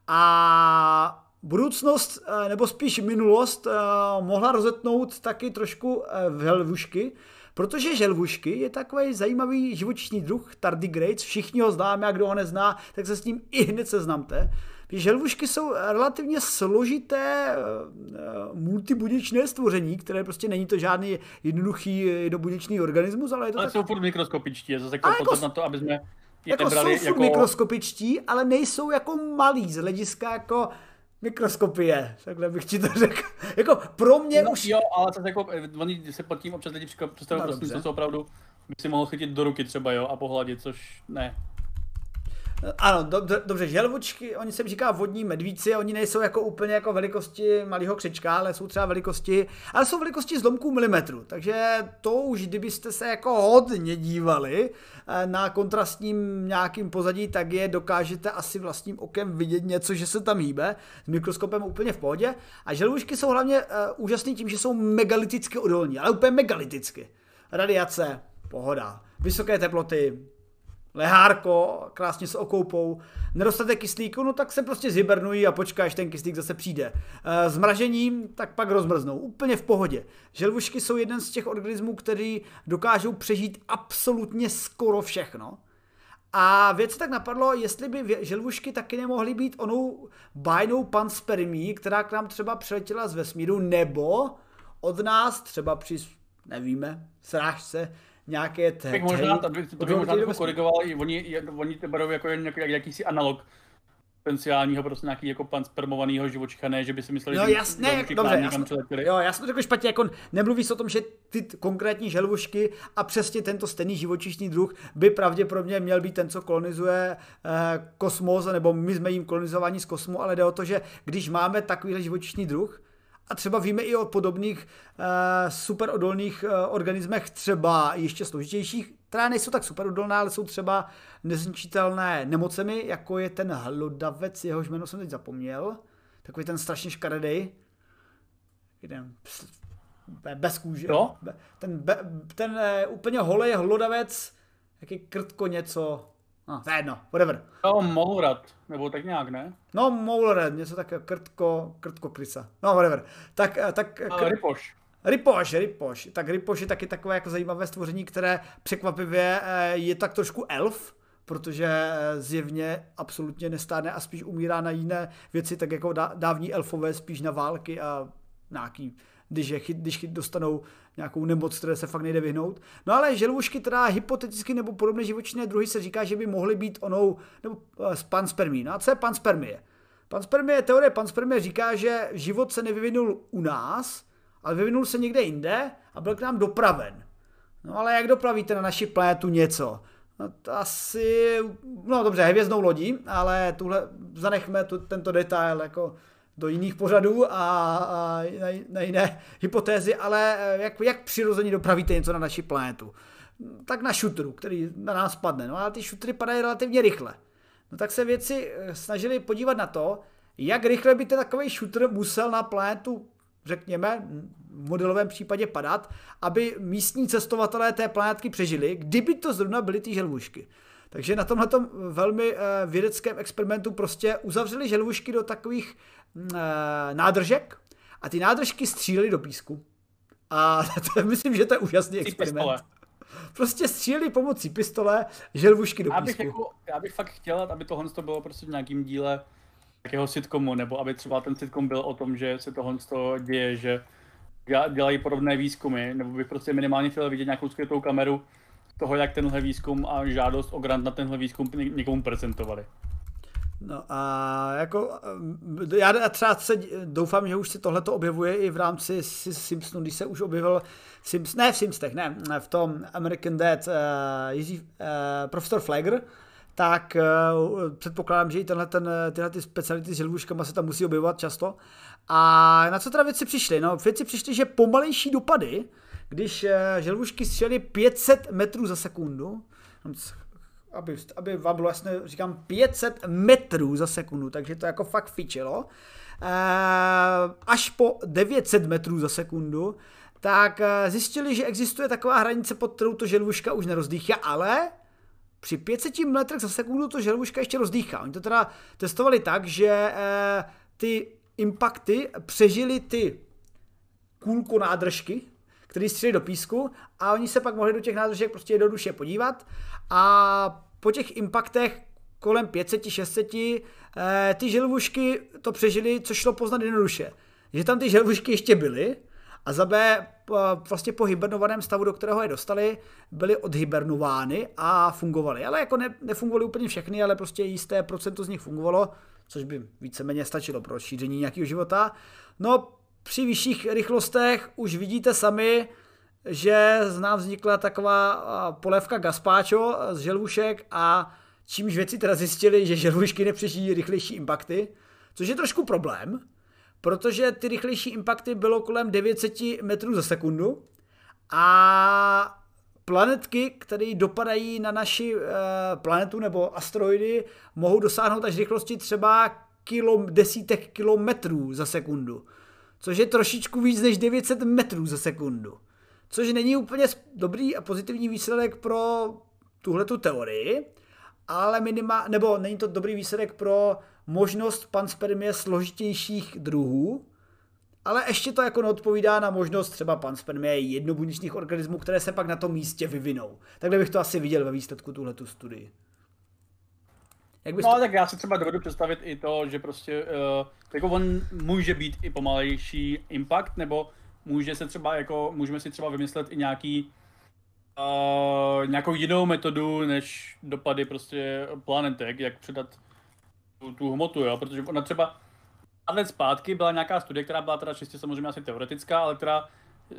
A budoucnost, eh, nebo spíš minulost, eh, mohla rozetnout taky trošku eh, v helvušky, Protože želvušky je takový zajímavý živočišný druh, tardigrades, všichni ho známe a kdo ho nezná, tak se s ním i hned seznamte. Želvušky jsou relativně složité eh, eh, multibuněčné stvoření, které prostě není to žádný jednoduchý jednobuněčný organismus, ale je to ale tak... jsou furt mikroskopičtí, je zase jako, jako na to, aby jsme jako jsou jako... mikroskopičtí, ale nejsou jako malí z hlediska jako mikroskopie, takhle bych ti to řekl. (laughs) jako pro mě no, už... Jo, ale to jako, eh, oni se pod tím občas lidi představují no, prostě, co opravdu by si mohl chytit do ruky třeba, jo, a pohladit, což ne. Ano, dobře, dobře, želvučky, oni se říká vodní medvíci, oni nejsou jako úplně jako velikosti malého křečka, ale jsou třeba velikosti, ale jsou velikosti zlomků milimetru, takže to už kdybyste se jako hodně dívali eh, na kontrastním nějakým pozadí, tak je dokážete asi vlastním okem vidět něco, že se tam hýbe, s mikroskopem úplně v pohodě. A želvučky jsou hlavně uh, úžasný tím, že jsou megaliticky odolní, ale úplně megaliticky. Radiace, pohoda, vysoké teploty, lehárko, krásně se okoupou, nedostatek kyslíku, no tak se prostě zhibernují a počká, až ten kyslík zase přijde. E, zmražením, tak pak rozmrznou, úplně v pohodě. Želvušky jsou jeden z těch organismů, který dokážou přežít absolutně skoro všechno. A věc tak napadlo, jestli by želvušky taky nemohly být onou bájnou panspermí, která k nám třeba přiletěla z vesmíru, nebo od nás třeba při, nevíme, srážce, nějaké té... Tak možná, to by, to by možná trochu korigoval, oni, oni to berou jako jak, jakýsi analog potenciálního prostě nějaký jako pan spermovanýho živočicha, ne, že by si mysleli, no, že jasně, dobře, já jsem, jo, já jsem to řekl špatně, jako nemluví se o tom, že ty konkrétní želvušky a přesně tento stejný živočišný druh by pravděpodobně měl být ten, co kolonizuje eh, kosmos, nebo my jsme jim kolonizovaní z kosmu, ale jde o to, že když máme takovýhle živočišný druh, A třeba víme i o podobných uh, superodolných uh, organismech, třeba ještě složitějších, která nejsou tak superodolná, ale jsou třeba nezničitelné nemocemi, jako je ten hlodavec, jehož jméno jsem teď zapomněl, takový ten strašně škaredej, jeden bez kůže. No? Ten, be, ten uh, úplně holej hlodavec, jaký krtko něco, No, to je jedno, whatever. No, Mourad, nebo tak nějak, ne? No, Mourad, něco tak krtko, krtko krysa. No, whatever. Tak, eh, tak... A kr... Ripoš. Ripoš, Ripoš. Tak Ripoš je taky takové jako zajímavé stvoření, které překvapivě eh, je tak trošku elf, protože eh, zjevně absolutně nestárne a spíš umírá na jiné věci, tak jako dávní elfové spíš na války a nějaký když, je, když dostanou nějakou nemoc, které se fakt nejde vyhnout. No ale želvušky teda hypoteticky nebo podobné živočišné druhy se říká, že by mohly být onou, nebo uh, panspermí. No a co je panspermie? Panspermie, teorie panspermie říká, že život se nevyvinul u nás, ale vyvinul se někde jinde a byl k nám dopraven. No ale jak dopravíte na naši planetu něco? No to asi, no dobře, hvězdnou lodí, ale tuhle, zanechme tu, tento detail, jako do jiných pořadů a, a na, na jiné hypotézy, ale eh, jak, jak přirozeně dopravíte něco na naši planetu? Tak na šutru, který na nás padne. No ale ty šutry padají relativně rychle. No tak se věci eh, snažili podívat na to, jak rychle by ten takový šutr musel na planetu, řekněme, v modelovém případě padat, aby místní cestovatelé té planetky přežili, kdyby to zrovna byly ty želvušky. Takže na tomhle velmi eh, vědeckém experimentu prostě uzavřeli želvušky do takových Eh, nádržek a ty nádržky střílely do písku. A (laughs) to, myslím, že to je úžasný experiment. Prostě stříleli pomocí pistole želvušky do já bych písku. Jako, já bych fakt chtěl, aby tohle to bylo prostě v nějakým díle takého sitcomu, nebo aby třeba ten sitcom byl o tom, že se tohle děje, že dělají podobné výzkumy, nebo bych prostě minimálně chtěl vidět nějakou skrytou kameru toho, jak tenhle výzkum a žádost o grant na tenhle výzkum někomu prezentovali. No a jako, eh, já třeba se doufám, že už se tohle objevuje i v rámci Simpsonu, když se už objevil Sims, ne v Simstech, ne, v tom American Dad uh, Jiří, uh, profesor Flagger, tak uh, předpokládám, že i tenhle, ten, tyhle ty speciality s želvuškama se tam musí objevovat často. A na co teda věci přišly? No, věci přišly, že pomalejší dopady, když uh, želvušky střely 500 metrů za sekundu, aby, aby vám bylo jasné, říkám 500 metrů za sekundu, takže to jako fakt fičilo. E, až po 900 metrů za sekundu, tak eh, zjistili, že existuje taková hranice, pod kterou to želvuška už nerozdýchá, ale při 500 metrech za sekundu to želvuška ještě rozdýchá. Oni to teda testovali tak, že ty impakty přežili ty kůlko nádržky, který střelili do písku a oni se pak mohli do těch nádržek prostě jednoduše podívat a po těch impaktech kolem 500, 600 eh, ty želvušky to přežili, co šlo poznat jednoduše. Že tam ty želvušky ještě byly a za B vlastně po hibernovaném stavu, do kterého je dostali, byly odhibernovány a fungovaly. Ale jako ne, nefungovaly úplně všechny, ale prostě jisté procento z nich fungovalo, což by víceméně stačilo pro šíření nějakého života. No, při vyšších rychlostech už vidíte sami, že z nás vznikla taková polévka gazpacho z želvušek a čímž věci teda zjistili, že želvušky nepřežijí rychlejší impakty, což je trošku problém, protože ty rychlejší impakty bylo kolem 900 metrů za sekundu a planetky, které dopadají na naši e, planetu nebo asteroidy, mohou dosáhnout až rychlosti třeba kilo, desítek kilometrů za sekundu, což je trošičku víc než 900 metrů za sekundu což není úplně dobrý a pozitivní výsledek pro tuhletu teorii, ale minima, nebo není to dobrý výsledek pro možnost panspermie složitějších druhů, ale ještě to jako neodpovídá na možnost třeba panspermie jednobuněčných organismů, které se pak na tom místě vyvinou. Takhle bych to asi viděl ve výsledku tuhletu studii. Jak bys no, to... tak já si třeba dovedu představit i to, že prostě uh, jako on může být i pomalejší impact, nebo může se třeba jako, můžeme si třeba vymyslet i nějaký uh, nějakou jinou metodu, než dopady prostě planetek, jak předat tu, tu hmotu, jo, protože ona třeba let zpátky byla nějaká studie, která byla teda čistě samozřejmě asi teoretická, ale která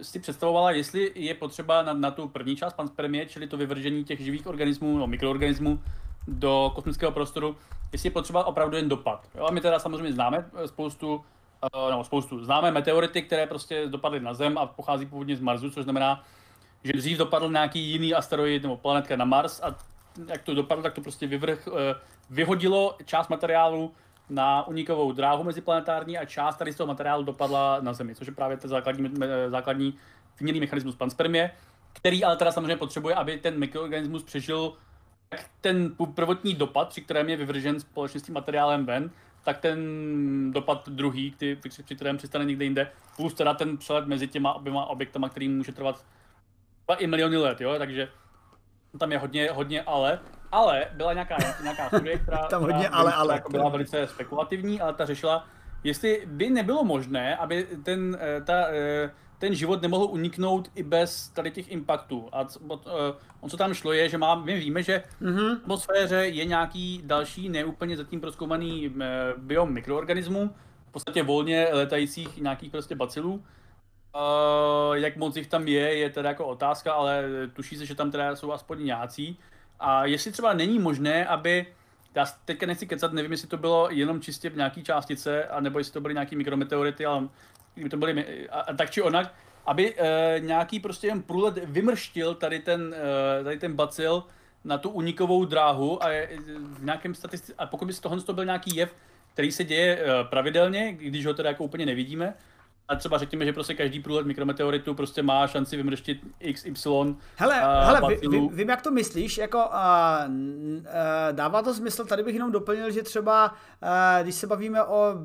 si představovala, jestli je potřeba na, na tu první část panspermie, čili to vyvržení těch živých organismů, no, mikroorganismů do kosmického prostoru, jestli je potřeba opravdu jen dopad. Jo? A my teda samozřejmě známe spoustu uh, no spoustu. Známe meteority, které prostě dopadly na Zem a pochází původně z Marsu, což znamená, že dřív dopadl nějaký jiný asteroid nebo planetka na Mars a jak to dopadlo, tak to prostě vyvrch, uh, vyhodilo část materiálu na unikovou dráhu meziplanetární a část tady z toho materiálu dopadla na Zemi, což je právě ten základní, základní vnělý mechanismus panspermie, který ale teda samozřejmě potřebuje, aby ten mikroorganismus přežil ten prvotní dopad, při kterém je vyvržen společně s tím materiálem ven, tak ten dopad druhý, který, při kterém přistane někde jinde, plus teda ten přelet mezi těma oběma objektama, který může trvat i miliony let, jo, takže tam je hodně, hodně ale, ale byla nějaká, nějaká studie, která, tam hodně která, ale, ale, jako byla velice spekulativní, ale ta řešila, jestli by nebylo možné, aby ten, eh, ta, eh, ten život nemohl uniknout i bez tady těch impaktů. A uh, on co tam šlo je, že má, my víme, že mm-hmm. v atmosféře je nějaký další neúplně zatím proskoumaný uh, biom mikroorganismů, v podstatě volně letajících nějakých prostě bacilů. Uh, jak moc jich tam je, je teda jako otázka, ale tuší se, že tam teda jsou aspoň nějací. A jestli třeba není možné, aby já teďka nechci kecat, nevím, jestli to bylo jenom čistě v nějaký částice, anebo jestli to byly nějaký mikrometeority, ale kdyby to byly, a, a tak či onak, aby e, nějaký prostě jen průlet vymrštil tady ten, e, tady ten bacil na tu unikovou dráhu a je, v nějakém statistice, a pokud by z toho to byl nějaký jev, který se děje e, pravidelně, když ho teda jako úplně nevidíme, a třeba řekněme, že prostě každý průlet mikrometeoritu prostě má šanci vymrštit XY. Hele, uh, hele vy, vy, vím, jak to myslíš, jako uh, uh, dává to smysl, tady bych jenom doplnil, že třeba, uh, když se bavíme o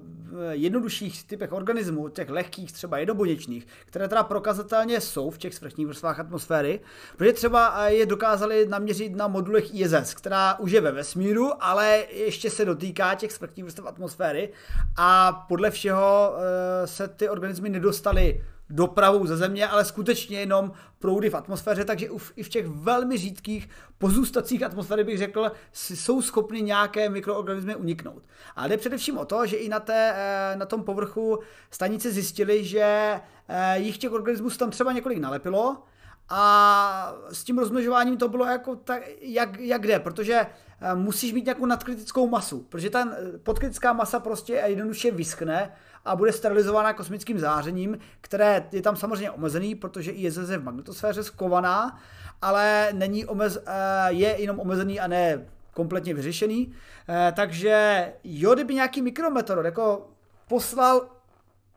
jednodušších typech organismů, těch lehkých, třeba jednobuněčných, které teda prokazatelně jsou v těch svrchních vrstvách atmosféry, protože třeba je dokázali naměřit na modulech ISS, která už je ve vesmíru, ale ještě se dotýká těch svrchních vrstev atmosféry a podle všeho uh, se ty organismy organismy nedostaly dopravou ze země, ale skutečně jenom proudy v atmosféře, takže i v těch velmi řídkých pozůstacích atmosféry bych řekl, jsou schopny nějaké mikroorganismy uniknout. Ale jde především o to, že i na, té, eh, na tom povrchu stanice zjistili, že eh, jich těch organismů tam třeba několik nalepilo a s tím rozmnožováním to bylo jako tak, jak, jak jde, protože eh, musíš mít nějakou nadkritickou masu, protože ta podkritická masa prostě jednoduše vyschne a bude sterilizována kosmickým zářením, které je tam samozřejmě omezený, protože i je v magnetosféře skovaná, ale není omez, eh, je jenom omezený a ne kompletně vyřešený. Eh, takže jo, kdyby nějaký mikrometeor jako poslal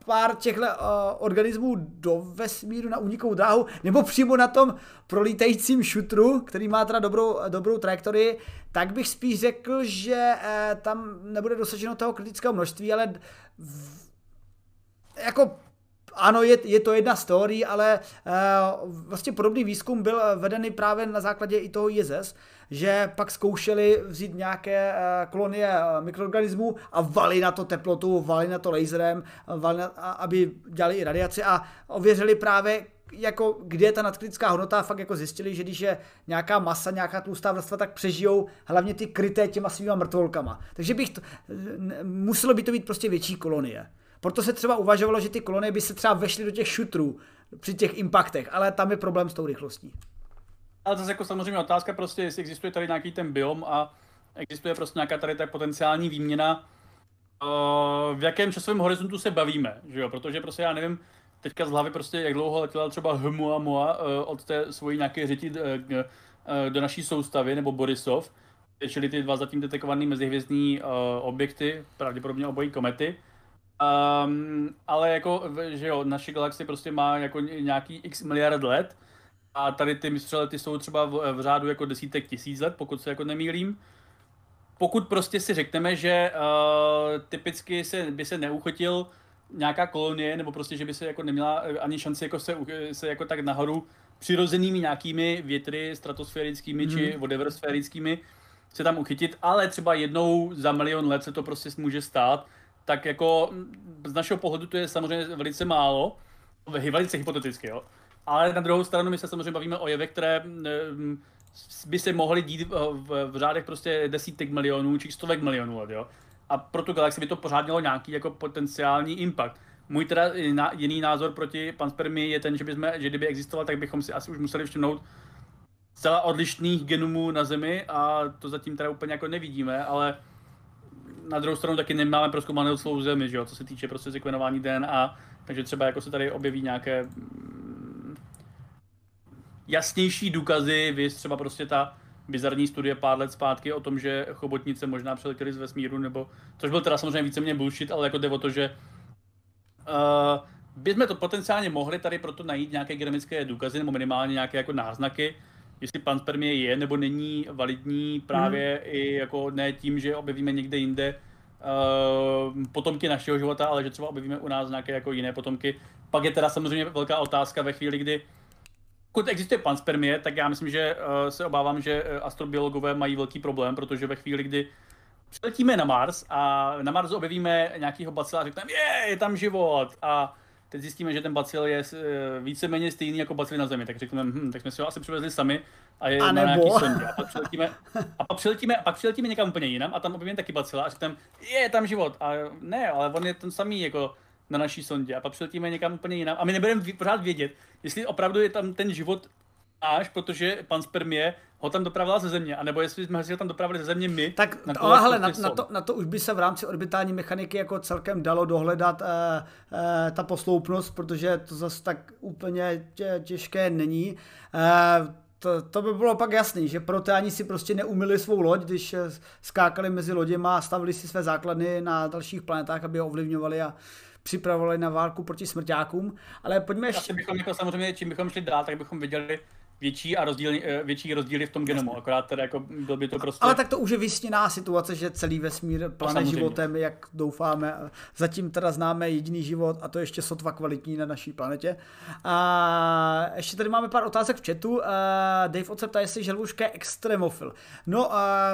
pár těchto uh, organismů do vesmíru na unikovou dráhu, nebo přímo na tom prolítajícím šutru, který má teda dobrou, dobrou trajektorii, tak bych spíš řekl, že uh, tam nebude dosaženo toho kritického množství, ale v, jako ano, je, je to jedna story, ale uh, vlastně podobný výzkum byl vedený právě na základě i toho ISS, že pak zkoušeli vzít nějaké uh, kolonie uh, mikroorganismů a vali na to teplotu, vali na to laserem, vali na, aby dělali i radiaci a ověřili právě jako kde je ta nadkritická hodnota a fakt jako zjistili, že když je nějaká masa, nějaká tlustá vrstva, tak přežijou hlavně ty kryté těma svýma mrtvolkama. Takže bych to, muselo by to být prostě větší kolonie. Proto se třeba uvažovalo, že ty kolonie by se třeba vešly do těch šutrů při těch impaktech, ale tam je problém s tou rychlostí. Ale zase jako samozřejmě otázka prostě, jestli existuje tady nějaký ten biom a existuje prostě nějaká tady ta potenciální výměna, v jakém časovém horizontu se bavíme, že jo? Protože prostě já nevím, teďka z hlavy prostě, jak dlouho letěla třeba Hmuamua od té svojí nějaké řiti do naší soustavy, nebo Borisov, čili ty dva zatím detekované mezihvězdní objekty, pravděpodobně obojí komety. Um, ale jako, že jo, naše galaxie prostě má jako nějaký x miliard let a tady ty mistřelety jsou třeba v, v řádu jako desítek tisíc let, pokud se jako nemýlím. Pokud prostě si řekneme, že uh, typicky se, by se neuchotil nějaká kolonie, nebo prostě, že by se jako neměla ani šanci jako se, se jako tak nahoru přirozenými nějakými větry stratosférickými mm. či whatever sférickými se tam uchytit, ale třeba jednou za milion let se to prostě může stát, tak jako z našeho pohledu to je samozřejmě velice málo, velice hypoteticky, jo. Ale na druhou stranu my se samozřejmě bavíme o jevech, které mm, by se mohly dít v, v řádech prostě desítek milionů či stovek milionů let, jo. A pro tu galaxii by to pořád mělo nějaký jako potenciální impact. Můj teda jiný názor proti panspermii je ten, že, bychom, že kdyby existoval, tak bychom si asi už museli všimnout zcela odlišných genomů na Zemi a to zatím teda úplně jako nevidíme, ale na druhou stranu taky nemáme proskoumanou celou zemi, že jo, co se týče prostě sekvenování DNA, takže třeba jako se tady objeví nějaké mm, jasnější důkazy, vy třeba prostě ta bizarní studie pár let zpátky o tom, že chobotnice možná přiletěly z vesmíru, nebo, což byl teda samozřejmě víceméně bullshit, ale jako jde o to, že uh, bychom to potenciálně mohli tady proto najít nějaké genetické důkazy, nebo minimálně nějaké jako náznaky, jestli panspermie je nebo není validní právě hmm. i jako ne tím, že objevíme někde jinde uh, potomky našeho života, ale že třeba objevíme u nás nějaké jako jiné potomky. Pak je teda samozřejmě velká otázka ve chvíli, kdy pokud existuje panspermie, tak já myslím, že uh, se obávám, že eh, astrobiologové mají velký problém, protože ve chvíli, kdy přiletíme na Mars a na Marsu objevíme nějakýho bacila a řekneme, je, je tam život a teď zjistíme, že ten bacil je víceméně stejný jako bacil na Zemi, tak řekneme, hm, tak jsme si ho asi přivezli sami a je a na nějaký sondě. A pak přiletíme, a pak přiletíme, a pak přiletíme někam úplně jinam a tam objevíme taky bacila a řekneme, je tam život. A ne, ale on je ten samý jako na naší sondě a pak přiletíme někam úplně jinam a my nebudeme pořád vědět, jestli opravdu je tam ten život až, protože pan spermie ho tam dopravila ze země, anebo jestli jsme ho tam dopravili ze země my. Tak na, ale hele, na, na, to, na to už by se v rámci orbitální mechaniky jako celkem dalo dohledat e, e, ta posloupnost, protože to zase tak úplně tě, těžké není. E, to, to by bylo pak jasný, že proteáni si prostě neumili svou loď, když skákali mezi loděma a stavili si své základny na dalších planetách, aby ho ovlivňovali a připravovali na válku proti smrťákům. Ale pojďme ještě... Asi bychom jako samozřejmě, čím bychom šli dál, tak bychom viděli větší a rozdíl, eh, větší rozdíly v tom genomu, akorát teda jako byl by to prostě... Ale tak to už je vysněná situace, že celý vesmír plane životem, jak doufáme. Zatím teda známe jediný život a to ještě sotva kvalitní na naší planetě. A ještě tady máme pár otázek v chatu. Dave Oce ptá, jestli želvuška je extremofil. No, a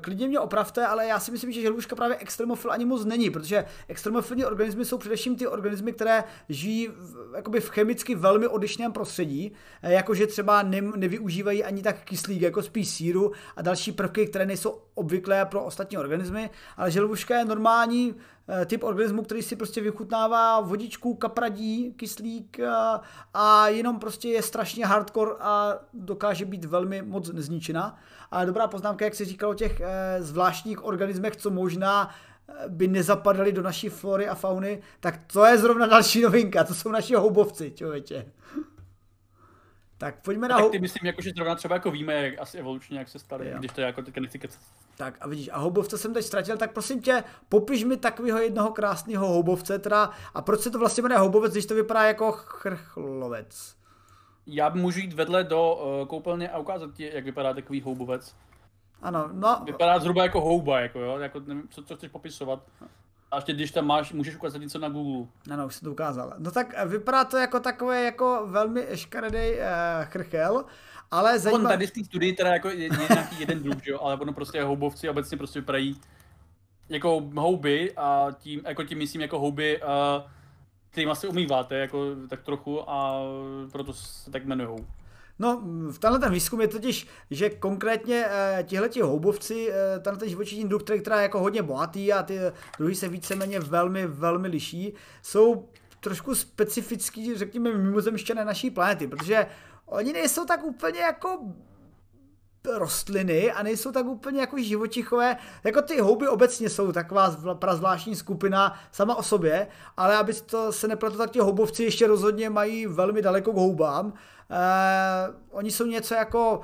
klidně mě opravte, ale já si myslím, že želvuška právě extremofil ani moc není, protože extremofilní organismy jsou především ty organismy, které žijí jakoby v chemicky velmi odlišném prostředí, jakože třeba třeba ne, nevyužívají ani tak kyslík jako spíš síru a další prvky, které nejsou obvyklé pro ostatní organismy, ale želvuška je normální eh, typ organismu, který si prostě vychutnává vodičku, kapradí, kyslík a, eh, a jenom prostě je strašně hardcore a dokáže být velmi moc nezničena. A dobrá poznámka, jak se říkalo o těch e, zvláštních organismech, co možná by nezapadaly do naší flory a fauny, tak to je zrovna další novinka, to jsou naši houbovci, člověče. Tak pojďme na... Tak ty myslím, jako, že zrovna třeba jako víme, jak asi evolučně, jak se stali, jo. když to je jako teďka nechci kecat. Tak a vidíš, a houbovce jsem teď ztratil, tak prosím tě, popiš mi takového jednoho krásného houbovce, teda, a proč se to vlastně jmenuje houbovec, když to vypadá jako chrchlovec? Já můžu jít vedle do uh, koupelny a ukázat ti, jak vypadá takový houbovec. Ano, no. Vypadá zhruba jako houba, jako jo, jako nevím, co, co chceš popisovat. A ještě když tam máš, můžeš ukázat něco na Google. No, no, už jsem to ukázal. No tak eh, vypadá to jako takové jako velmi škaredý uh, chrchel, ale zajímavé... On tady z té studii teda jako je, je nějaký jeden druh, jo, ale ono prostě houbovci obecně prostě vypadají jako houby a tím, jako tím myslím jako houby, uh, kterým asi umýváte jako tak trochu a proto se tak jmenujou. No, v tenhle ten výzkum je totiž, že konkrétně eh, tihleti houbovci, eh, tenhle ten živočišný druh, který, je jako hodně bohatý a ty druhy se víceméně velmi, velmi liší, jsou trošku specifický, řekněme, mimozemštěné naší planety, protože oni nejsou tak úplně jako rostliny a nejsou tak úplně jako živočichové, jako ty houby obecně jsou taková prazvláštní skupina sama o sobě, ale aby to se nepletlo, tak ti houbovci ještě rozhodně mají velmi daleko k houbám. Uh, oni jsou něco jako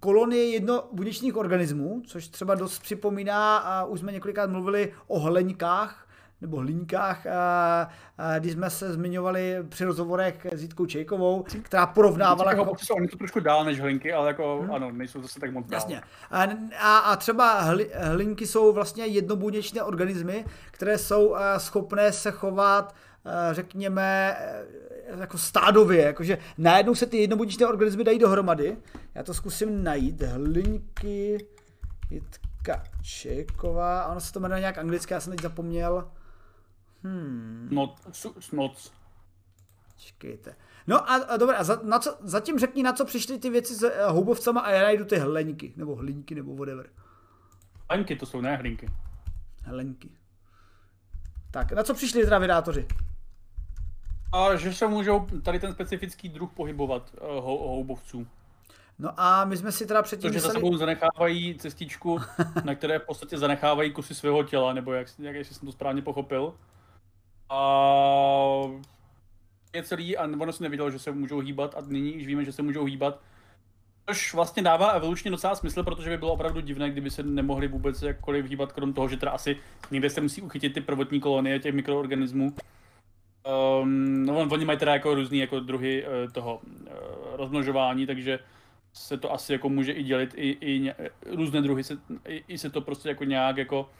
kolonie jednobuněčných organismů, což třeba dost připomíná, a už jsme několikrát mluvili o hleňkách, nebo a, když jsme se zmiňovali při rozhovorech s Jitkou Čejkovou, která porovnávala... Jako... Oni to trošku dál než hlinky, ale jako hmm. ano, nejsou zase tak moc dál. Jasně. A, a, třeba hli, hlinky jsou vlastně jednobuněčné organismy, které jsou schopné se chovat řekněme, jako stádově, jakože najednou se ty jednobuněčné organismy dají dohromady. Já to zkusím najít. Hlinky, Jitka Čeková, a ono se to jmenuje nějak anglicky, já jsem teď zapomněl. Hmm. Not, not. Čekejte. No a, a dobré, a za, na co, zatím řekni, na co přišly ty věci s uh, houbovcama a já najdu ty hleňky, nebo hlinky, nebo whatever. Hlenky to jsou, ne hlinky. Hlenky. Tak, na co přišli teda vydátoři? A že se můžou tady ten specifický druh pohybovat uh, houbovců. No a my jsme si teda předtím Protože mysleli... za sebou zanechávají cestičku, (laughs) na které v podstatě zanechávají kusy svého těla, nebo jak, jak jestli jsem to správně pochopil. A je celý a ono si nevědělo, že se můžou hýbat a nyní už víme, že se můžou hýbat. Což vlastně dává evolučně docela smysl, protože by bylo opravdu divné, kdyby se nemohli vůbec jakkoliv hýbat, krom toho, že teda asi někde se musí uchytit ty prvotní kolonie těch mikroorganismů. Um, no, oni mají teda jako různý jako druhy uh, toho uh, rozmnožování, takže se to asi jako může i dělit, i, i ně, různé druhy se, i, i, se to prostě jako nějak jako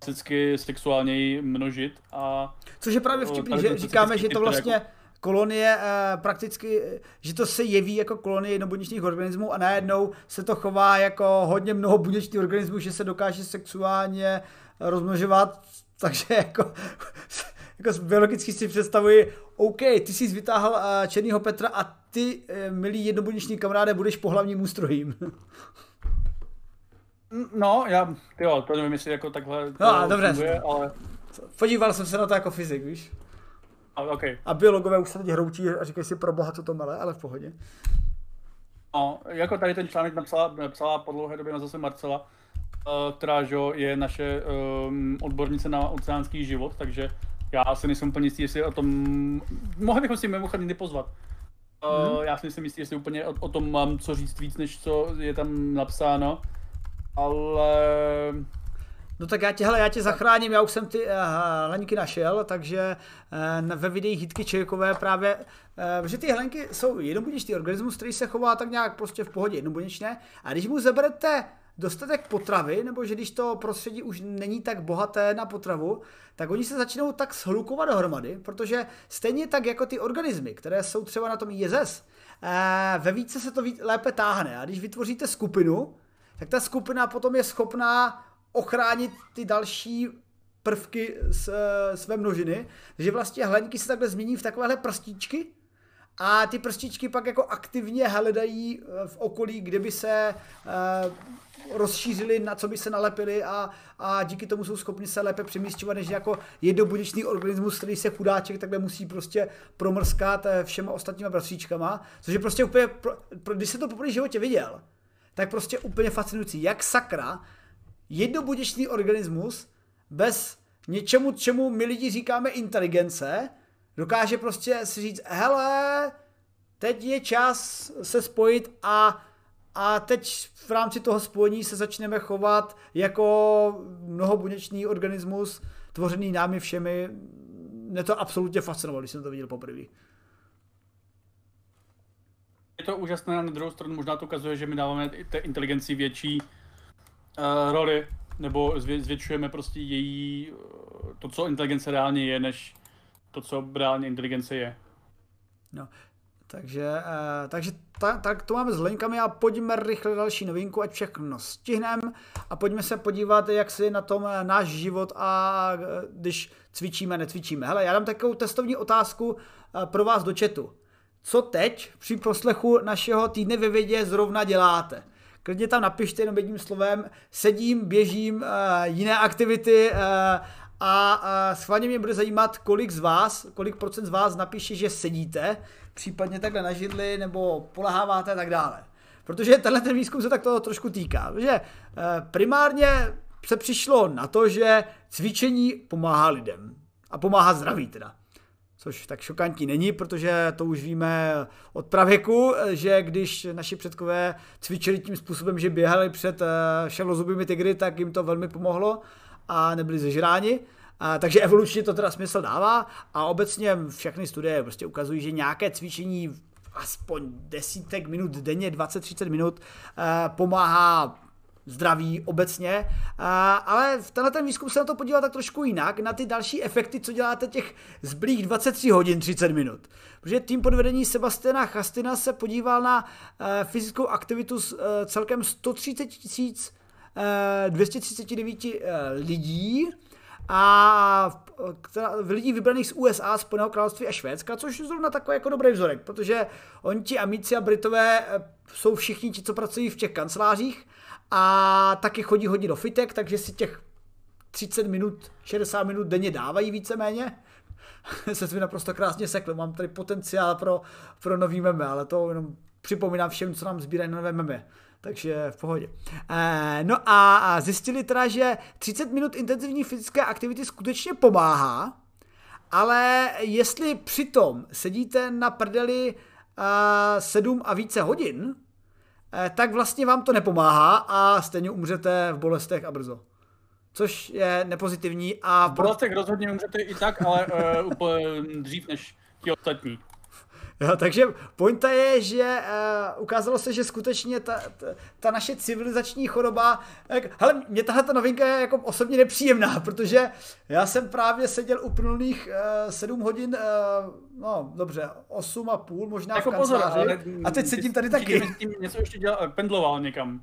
klasicky sexuálněji množit a... Což je právě vtipný, že říkáme, že to vlastně jako... kolonie eh, prakticky, že to se jeví jako kolonie jednobuněčných organismů a najednou se to chová jako hodně mnoho buněčných organismů, že se dokáže sexuálně rozmnožovat, (laughs) takže jako jako biologicky si představuji, OK, ty jsi vytáhl uh, Černýho Petra a ty, uh, milý jednobuněční kamaráde, budeš pohlavním ústrojím. (laughs) no, já, jo, to nevím, jestli jako takhle to no, dobře. Funguje, ale... Podíval jsem se na to jako fyzik, víš? A, okay. a biologové už se teď hroučí a říkají si pro boha, co to mele, ale v pohodě. No, jako tady ten článek napsala, napsala po dlouhé době na zase Marcela, uh, která že, je naše um, odbornice na oceánský život, takže já si nejsem úplně jistý, jestli o tom... Mohli bychom si mimochodem nepozvat. Hmm. Uh, já si nejsem jistý, jestli úplně o, o tom mám co říct víc, než co je tam napsáno. Ale... No tak já tě, hele, já tě zachráním, já už jsem ty uh, hlenky našel, takže uh, ve videích Hitky Čejkové právě, uh, že ty hlenky jsou jednobuněčný organismus, který se chová tak nějak prostě v pohodě jednobuněčné a když mu zaberete dostatek potravy, nebo že když to prostředí už není tak bohaté na potravu, tak oni se začnou tak shlukovat dohromady, protože stejně tak jako ty organismy, které jsou třeba na tom ISS, eh, ve více se to lépe táhne. A když vytvoříte skupinu, tak ta skupina potom je schopná ochránit ty další prvky z, eh, své množiny. Takže vlastně hleníky se takhle změní v takovéhle prstíčky, a ty prstičky pak jako aktivně hledají eh, v okolí, kde by se rozšířili, na co by se nalepili a, a díky tomu jsou schopni se lépe přemístěvat, než jako jednobuněčný organismus, který se chudáček takhle musí prostě promrskat eh, všema ostatníma bratříčkama, což je prostě úplně, pro, pro, když se to poprvé životě viděl, tak prostě úplně fascinující, jak sakra jednobuněčný organismus bez něčemu, čemu my lidi říkáme inteligence, dokáže prostě si říct, hele, teď je čas se spojit a a teď v rámci toho spojení se začneme chovat jako mnohobuněčný organismus, tvořený námi všemi. Mě to absolutně fascinovalo, když jsem to viděl poprvé. Je to úžasné, na druhou stranu možná to ukazuje, že my dáváme té inteligenci větší uh, roli, nebo zvětšujeme prostě její, uh, to, co inteligence reálně je, než to, co reálně inteligence je. No, takže, uh, takže ta, tak to máme s linkami a pojďme rychle další novinku, ať všechno stihneme a pojďme se podívat, jak si na tom náš život a když cvičíme, necvičíme. Hele, já dám takovou testovní otázku pro vás do chatu. Co teď při poslechu našeho týdne ve vědě zrovna děláte? Klidně tam napište jenom jedním slovem, sedím, běžím, uh, jiné aktivity, uh, a, a schválně mě bude zajímat, kolik z vás, kolik procent z vás napíše, že sedíte, případně takhle na židli, nebo poleháváte a tak dále. Protože tenhle ten výzkum se tak toho trošku týká. Eh, primárně se přišlo na to, že cvičení pomáhá lidem. A pomáhá zdraví teda. Což tak šokantní není, protože to už víme od pravěku, že když naši předkové cvičili tím způsobem, že běhali před eh, šavlozubými tygry, tak jim to velmi pomohlo a nebyli zežráni. A, takže evolučně to teda smysl dává a obecně všechny studie prostě ukazují, že nějaké cvičení aspoň desítek minut denně, 20-30 minut eh, pomáhá zdraví obecně, a, ale v tenhle ten výzkum se na to podíval tak trošku jinak, na ty další efekty, co děláte těch zblých 23 hodin 30 minut. Protože tým podvedení Sebastiana Chastina se podíval na uh, fyzickou aktivitu s uh, celkem 130 tisíc 239 uh, lidí, a lidí vybraných z USA, Spojeného království a Švédska, což je zrovna takový jako dobrý vzorek, protože oni ti amici a Britové eh, jsou všichni ti, co pracují v těch kancelářích a taky chodí hodit do fitek, takže si těch 30 minut, 60 minut denně dávají víceméně. (laughs) se mi naprosto krásně sekl, mám tady potenciál pro, pro nový meme, ale to jenom připomínám všem, co nám sbírají na nové meme. Takže v pohodě. E, no a, a zjistili teda, že 30 minut intenzivní fyzické aktivity skutečně pomáhá, ale jestli přitom sedíte na prdeli uh, 7 a více hodin, eh, tak vlastně vám to nepomáhá a stejně umřete v bolestech a brzo. Což je nepozitivní. A v bolestech rozhodně umřete i tak, ale uh, úplně dřív než ti ostatní. Jo, takže pointa je, že uh, ukázalo se, že skutečně ta, ta, ta naše civilizační choroba, jak, hele, mě tahle ta novinka je jako osobně nepříjemná, protože já jsem právě seděl uplynulých uh, 7 hodin, uh, no dobře, 8 a půl možná jako v kanceláři pozor, ale, a teď sedím tady taky. Tím něco ještě dělal, pendloval někam.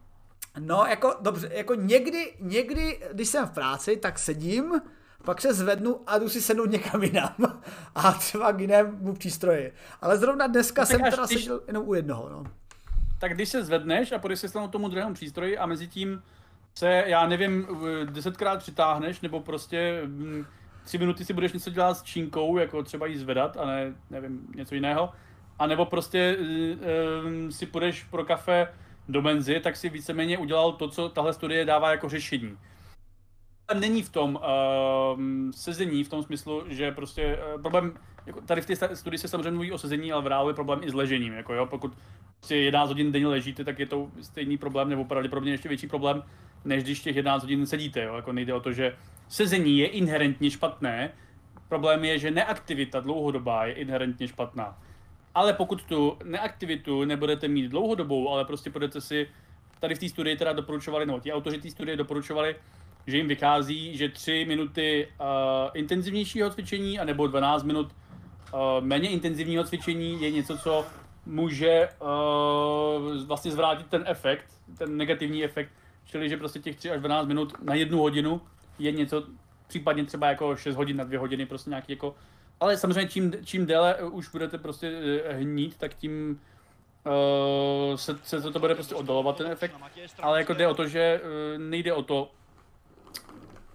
No, jako dobře, jako někdy, někdy, když jsem v práci, tak sedím, pak se zvednu a jdu si sednout někam jinam a třeba k jinému přístroji. Ale zrovna dneska no, jsem teda když... seděl jenom u jednoho. No. Tak když se zvedneš a půjdeš se stanout tomu druhému přístroji a mezi tím se, já nevím, desetkrát přitáhneš, nebo prostě mm, tři minuty si budeš něco dělat s čínkou, jako třeba jí zvedat, a ne, nevím, něco jiného, a nebo prostě um, si půjdeš pro kafe do menzy, tak si víceméně udělal to, co tahle studie dává jako řešení není v tom uh, sezení, v tom smyslu, že prostě uh, problém, jako tady v té studii se samozřejmě mluví o sezení, ale v reálu je problém i s ležením. Jako jo, pokud si 11 hodin denně ležíte, tak je to stejný problém, nebo pravděpodobně ještě větší problém, než když těch 11 hodin sedíte. Jo. Jako nejde o to, že sezení je inherentně špatné, problém je, že neaktivita dlouhodobá je inherentně špatná. Ale pokud tu neaktivitu nebudete mít dlouhodobou, ale prostě budete si, tady v té studii teda doporučovali, no ti autoři té studie doporučovali, že jim vychází, že 3 minuty uh, intenzivnějšího cvičení anebo 12 minut uh, méně intenzivního cvičení je něco, co může uh, vlastně zvrátit ten efekt, ten negativní efekt, čili že prostě těch 3 až 12 minut na jednu hodinu je něco, případně třeba jako 6 hodin na 2 hodiny, prostě nějaký jako, ale samozřejmě čím, čím déle už budete prostě hnít, tak tím uh, se, se to bude prostě oddalovat ten efekt, ale jako jde o to, že uh, nejde o to,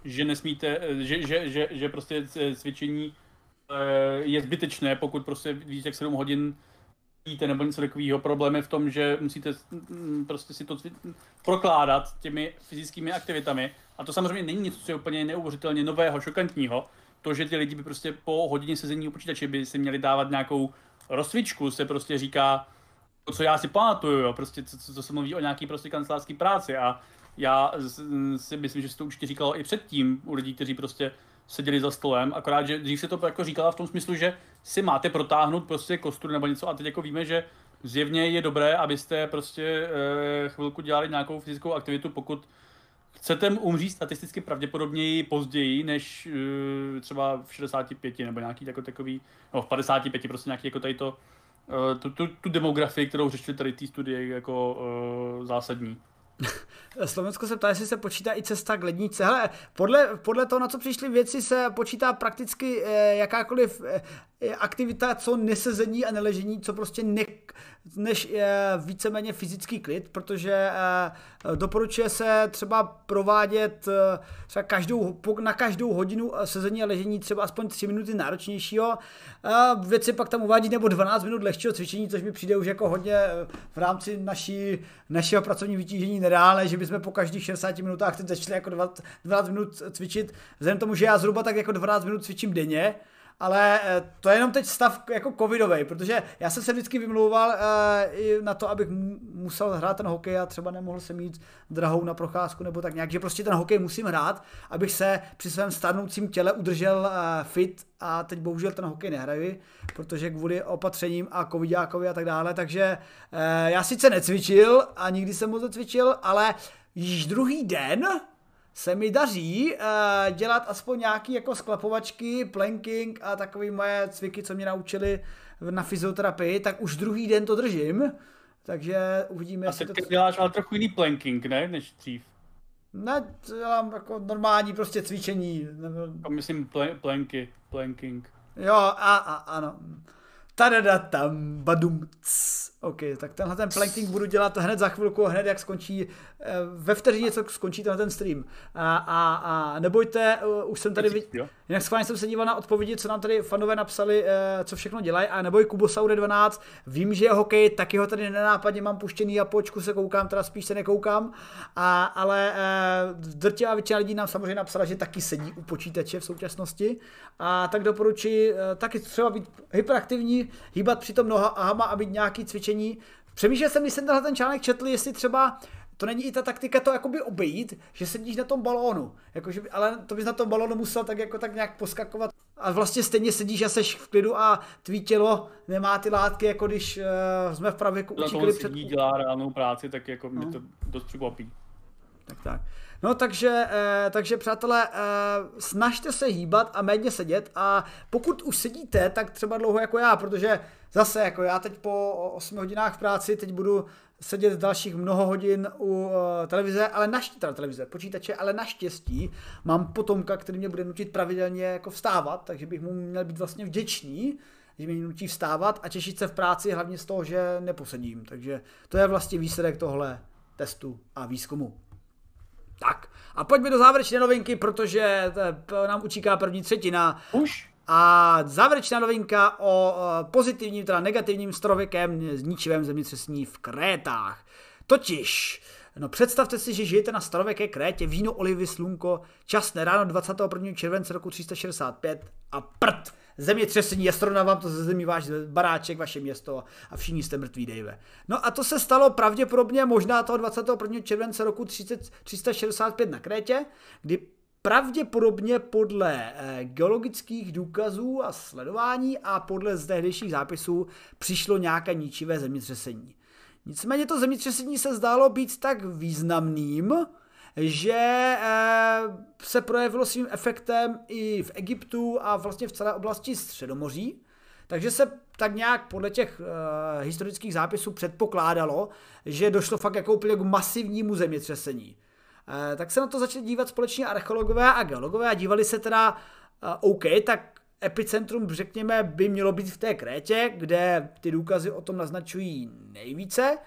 že nesmíte, že, že, že, že prostě cvičení eh, je zbytečné, pokud prostě víc jak 7 hodin jíte nebo něco takového. Problém je v tom, že musíte mm, prostě si to prokládat těmi fyzickými aktivitami. A to samozřejmě není něco, co je úplně neuvěřitelně nového, šokantního. To, že ty lidi by prostě po hodině sezení u počítače by si měli dávat nějakou rozcvičku, se prostě říká, co já si pamatuju, jo, prostě co, co, co se mluví o nějaký prostě kancelářské práci a já si myslím, že se to určitě říkalo i předtím u lidí, kteří prostě seděli za stolem, akorát, že dřív se to jako říkala v tom smyslu, že si máte protáhnout prostě kostru nebo něco a teď jako víme, že zjevně je dobré, abyste prostě e, chvilku dělali nějakou fyzickou aktivitu, pokud chcete umřít statisticky pravděpodobněji později, než e, třeba v 65 nebo nějaký jako takový, no v 55 prostě nějaký jako tady to, e, tu, tu, tu demografii, kterou řešili tady ty studie jako zásadní. (laughs) Slovensko se ptá, jestli se počítá i cesta k lednice. Hele, podle, podle toho, na co přišly věci, se počítá prakticky eh, jakákoliv eh, aktivita, co nesezení a neležení, co prostě ne, než víceméně fyzický klid, protože eh, doporučuje se třeba provádět eh, třeba každou, na každou hodinu sezení a ležení třeba aspoň 3 minuty náročnějšího. Věci pak tam uvádí nebo 12 minut lehčího cvičení, což mi přijde už jako hodně eh, v rámci naší, našeho pracovního vytížení nereálné, že bychom po každých 60 minutách teď začali jako 12 minut cvičit, vzhledem tomu, že já zhruba tak jako 12 minut cvičím denně, ale eh, to je jenom teď stav jako covidový, protože já jsem se vždycky vymlouval i na to, abych musel hrát ten hokej a třeba nemohl se mít drahou na procházku nebo tak nějak, že prostě ten hokej musím hrát, abych se při svém stárnoucím těle udržel uh, fit a teď bohužel ten hokej nehraji, protože kvůli opatřením a covidákovi a tak dále, takže já sice necvičil a nikdy jsem moc necvičil, ale již druhý den se mi daří uh, dělat aspoň nějaký jako sklapovačky, planking a takové moje cviky, co mě naučili na fyzioterapii, tak už druhý den to držím. Takže uvidíme, jestli to... děláš ale trochu jiný planking, ne, než dřív. Ne, dělám jako normální prostě cvičení. Nebo... Myslím pl- planky, planking. Jo, a, a ano. Tadada tam, badum, cs. OK, tak tenhle ten planking budu dělat hned za chvilku, hned jak skončí, eh, ve vteřině, co skončí tenhle ten stream. A, a, a nebojte, uh, už jsem tady, viděl, jinak schválně jsem se díval na odpovědi, co nám tady fanové napsali, uh, co všechno dělají. A neboj Kubosaude 12, vím, že je hokej, taky ho tady nenápadně mám puštěný a počku se koukám, teda spíš se nekoukám, a, ale drtivá většina lidí nám samozřejmě napsala, že taky sedí u počítače v současnosti. A tak doporučuji taky třeba být hyperaktivní, hýbat přitom nohama a být nějaký cvičení cvičení. Přemýšlel jsem, když jsem tenhle ten článek četl, jestli třeba to není i ta taktika to jakoby obejít, že sedíš na tom balónu, jakože, ale to bys na tom balónu musel tak jako tak nějak poskakovat a vlastně stejně sedíš a seš v klidu a tvý tělo nemá ty látky, jako když uh, jsme v pravěku učili před... dělá reálnou práci, tak jako no. mě to dost překvapí. Tak tak. No takže, eh, takže přátelé, eh, snažte se hýbat a méně sedět a pokud už sedíte, tak třeba dlouho jako já, protože zase jako já teď po 8 hodinách v práci, teď budu sedět dalších mnoho hodin u uh, televize, ale naštěstí, televize, počítače, ale naštěstí mám potomka, který mě bude nutit pravidelně jako vstávat, takže bych mu měl být vlastně vděčný, že mě nutí vstávat a těšit se v práci hlavně z toho, že neposedím. Takže to je vlastně výsledek tohle testu a výzkumu. Tak a pojďme do závěrečné novinky, protože nám učíká první třetina. Už? A závěrečná novinka o pozitivním, teda negativním starověkém zničivém zemětřesení v Krétách. Totiž, no představte si, že žijete na starověké Krétě, víno, olivy, slunko, časné ráno 21. července roku 365 a prd zemětřesení, astronaut vám to ze zemí váš baráček, vaše město a všichni jste mrtví, Dave. No a to se stalo pravděpodobně možná toho 21. července roku 30, 365 na Krétě, kdy pravděpodobně podle eh, geologických důkazů a sledování a podle tehdejších zápisů přišlo nějaké ničivé zemětřesení. Nicméně to zemětřesení se zdálo být tak významným, že eh, se projevilo svým efektem i v Egyptu a vlastně v celé oblasti Středomoří. Takže se tak nějak podle těch uh, historických zápisů předpokládalo, že došlo fakt jako úplně k masivnímu zemětřesení. Uh, tak se na to začali dívat společně archeologové a geologové a dívali se teda, OK, tak epicentrum, řekněme, by mělo být v té Krétě, kde ty důkazy o tom naznačují nejvíce.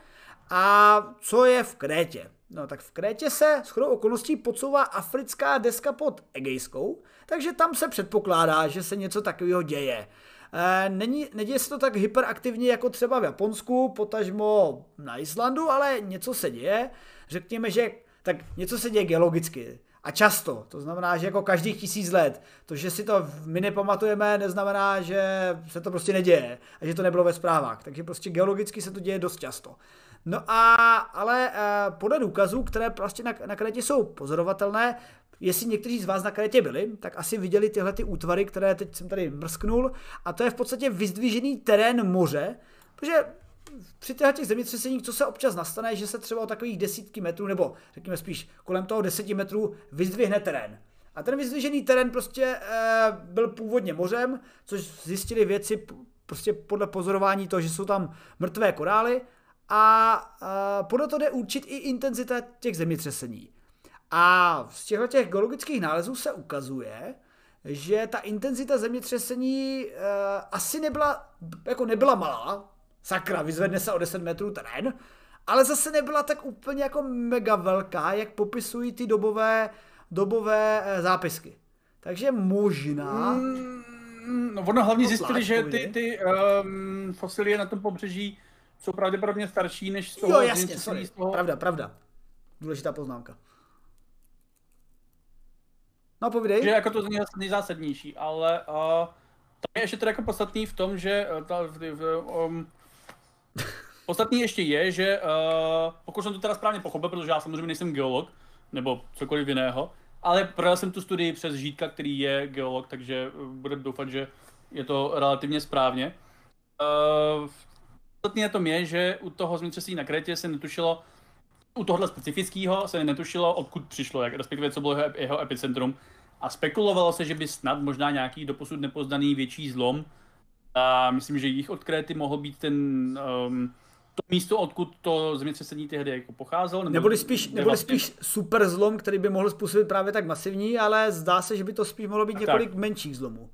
A co je v Krétě? No tak v Krétě se s chodou okolností podsouvá africká deska pod Egejskou, takže tam se předpokládá, že se něco takového děje. E, není, neděje se to tak hyperaktivně jako třeba v Japonsku, potažmo na Islandu, ale něco se děje. Řekněme, že tak něco se děje geologicky. A často. To znamená, že jako každých tisíc let. To, že si to my nepamatujeme, neznamená, že se to prostě neděje. A že to nebylo ve zprávách. Takže prostě geologicky se to děje dost často. No a, ale uh, podle důkazů, které prostě na, na Krétě jsou pozorovatelné, jestli někteří z vás na Krétě byli, tak asi viděli tyhle ty útvary, které teď jsem tady mrsknul, a to je v podstatě vyzdvižený terén moře, protože při těch zemětřeseních, co se občas nastane, že se třeba o takových desítky metrů, nebo řekněme spíš kolem toho deseti metrů, vyzdvihne terén. A ten vyzdvižený terén prostě e, byl původně mořem, což zjistili věci prostě podle pozorování toho, že jsou tam mrtvé korály a, a podle toho jde určit i intenzita těch zemětřesení. A z těchto těch geologických nálezů se ukazuje, že ta intenzita zemětřesení e, asi nebyla, jako nebyla malá, sakra, vyzvedne se o 10 metrů terén, ale zase nebyla tak úplně jako mega velká, jak popisují ty dobové, dobové e, zápisky. Takže možná... Mm, no ono hlavně zjistili, že ty, ty um, fosilie na tom pobřeží jsou pravděpodobně starší než z toho. Jo, jasně, sorry. Z toho... Pravda, pravda. Důležitá poznámka. No, povídej. Že jako to je nejzásadnější, ale uh, to je ještě teda jako podstatný v tom, že uh, ta, v, v, um, podstatný ještě je, že uh, pokud jsem to teda správně pochopil, protože já samozřejmě nejsem geolog, nebo cokoliv jiného, ale projel jsem tu studii přes Žítka, který je geolog, takže bude doufat, že je to relativně správně. Uh, podstatné na tom je, že u toho zemětřesení na Krétě se netušilo, u tohle specifického se netušilo, odkud přišlo, jak, respektive co bylo jeho, jeho epicentrum. A spekulovalo se, že by snad možná nějaký doposud nepoznaný větší zlom, a myslím, že jich od Kréty mohl být ten um, to místo, odkud to zemětřesení tehdy jako pocházelo. Nebo neboli spíš, neboli vlastně... spíš super zlom, který by mohl způsobit právě tak masivní, ale zdá se, že by to spíš mohlo být několik tak. menších zlomů.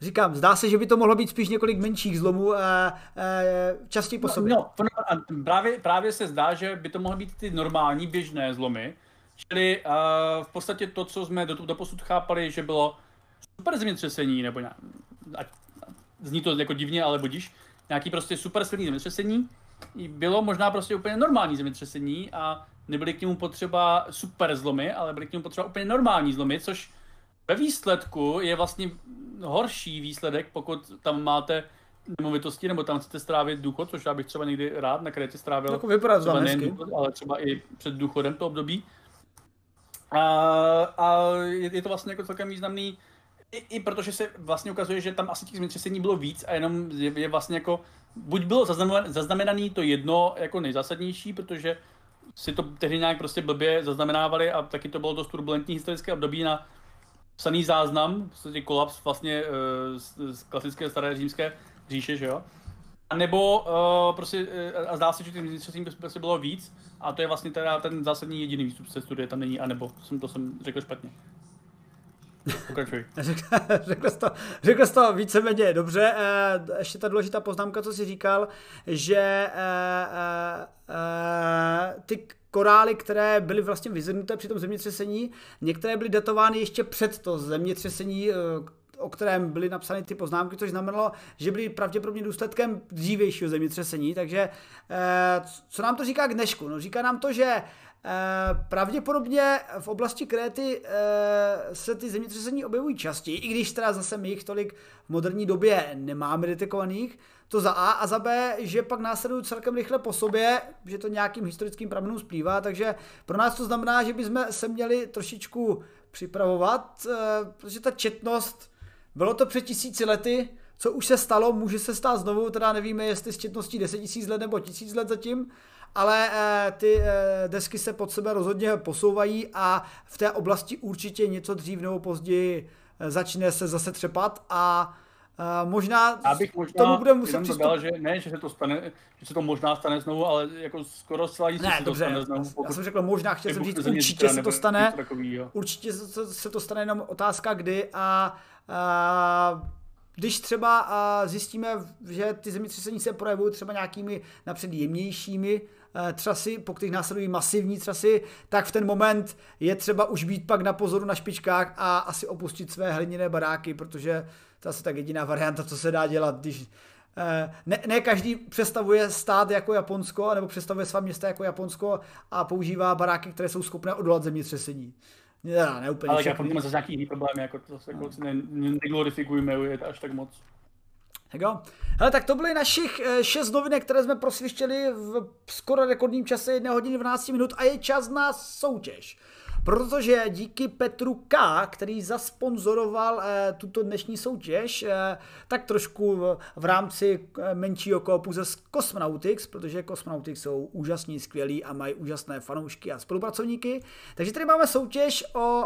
Říkám, zdá se, že by to mohlo být spíš několik menších zlomů e, e, častěji po no, sobě. No, no, právě, právě se zdá, že by to mohly být ty normální běžné zlomy, čili uh, v podstatě to, co jsme do, do posud chápali, že bylo super zemětřesení, nebo nějak, ať, zní to jako divně, ale budíš, nějaký prostě super silný zemětřesení, bylo možná prostě úplně normální zemětřesení a nebyly k němu potřeba super zlomy, ale byly k němu potřeba úplně normální zlomy, což ve výsledku je vlastně horší výsledek, pokud tam máte nemovitosti, nebo tam chcete strávit důchod, což já bych třeba někdy rád na kreditě strávil. Jako vypadá třeba nejen důchod, ale třeba i před důchodem to období. A, a je, je, to vlastně jako celkem významný, i, i protože se vlastně ukazuje, že tam asi těch zemětřesení bylo víc a jenom je, je vlastně jako, buď bylo zaznamenané to jedno jako nejzásadnější, protože si to tehdy nějak prostě blbě zaznamenávali a taky to bylo dost turbulentní historické období na psaný záznam, podstatě kolaps vlastně uh, z, z klasické staré římské říše, že jo? A nebo uh, prostě, uh, a zdá se, že tím by prostě bylo víc, a to je vlastně teda ten zásadní jediný výstup z té studie, tam není, anebo jsem to jsem řekl špatně. (laughs) Řekl, jsi to, řekl jsi to víceméně dobře. E, ještě ta důležitá poznámka, co jsi říkal, že e, e, e, ty korály, které byly vlastně vyzrnuté při tom zemětřesení, některé byly datovány ještě před to zemětřesení, o kterém byly napsány ty poznámky, což znamenalo, že byly pravděpodobně důsledkem dřívějšího zemětřesení. Takže co nám to říká k dnešku? No, říká nám to, že Eh, pravděpodobně v oblasti Kréty eh, se ty zemětřesení objevují častěji, i když teda zase my jich tolik v moderní době nemáme detekovaných. To za A a za B, že pak následují celkem rychle po sobě, že to nějakým historickým pramenům splývá, takže pro nás to znamená, že bychom se měli trošičku připravovat, eh, protože ta četnost, bylo to před tisíci lety, co už se stalo, může se stát znovu, teda nevíme, jestli s četností 10 tisíc let nebo tisíc let zatím, ale eh, ty eh, desky se pod sebe rozhodně posouvají a v té oblasti určitě něco dřív nebo později eh, začne se zase třepat a možná, Já bych možná tomu budeme muset přistup... dodal, že ne, že se to stane, že se to možná stane znovu, ale jako skoro zcela jistě ne, se dobře, to stane znovu. Pokud... Já jsem řekl možná, chtěl jsem říct, určitě se to stane, určitě se to stane jenom otázka kdy a, a když třeba zjistíme, že ty zemětřesení se projevují třeba nějakými napřed jemnějšími Eh, třasy, po kterých následují masivní třasy, tak v ten moment je třeba už být pak na pozoru na špičkách a asi opustit své hliněné baráky, protože to je asi tak jediná varianta, co se dá dělat, když eh, ne, ne každý představuje stát jako Japonsko, nebo představuje svá města jako Japonsko a používá baráky, které jsou schopné odolat zemětřesení. Ne, ne úplně Ale Japonci má zase nějaký jiný problém, jako to zase jako ne, neglorifikujeme je až tak moc. Tak jo. Hele, tak to byly našich eh, šest novinek, které jsme prosvištěli v skoro rekordním čase 1 hodiny 12 minut a je čas na soutěž. Protože díky Petru K., který zasponzoroval eh, tuto dnešní soutěž, eh, tak trošku v, rámci eh, menšího koopu ze Cosmonautics, protože Cosmonautics jsou úžasní, skvělí a mají úžasné fanoušky a spolupracovníky. Takže tady máme soutěž o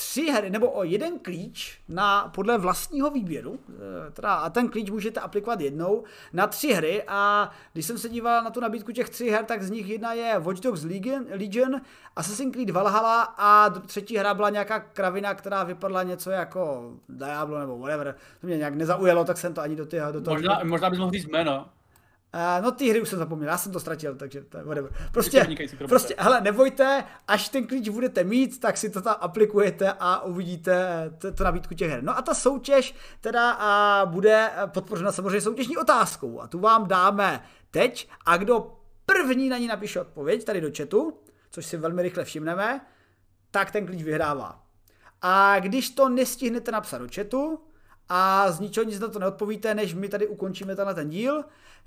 tři hry nebo o jeden klíč na, podle vlastního výběru, eh, teda, a ten klíč můžete aplikovat jednou na tři hry a když jsem se díval na tu nabídku těch tří her, tak z nich jedna je Watch Dogs Legion, Legion Assassin's Creed Valhalla a třetí hra byla nějaká kravina, která vypadla něco jako Diablo nebo whatever. To mě nějak nezaujalo, tak jsem to ani do, těch, do toho... Možná, možná bys mohl říct jméno. Uh, no ty hry už jsem zapomněl, já jsem to ztratil, takže to je whatever. Prostě, prostě hele, nebojte, až ten klíč budete mít, tak si to tam aplikujete a uvidíte tu nabídku těch her. No a ta soutěž teda uh, bude podpořena samozřejmě soutěžní otázkou a tu vám dáme teď a kdo první na ní napíše odpověď tady do chatu, což si velmi rychle všimneme, tak ten klíč vyhrává. A když to nestihnete napsat do chatu a z ničeho nic na to neodpovíte, než my tady ukončíme tenhle ten díl,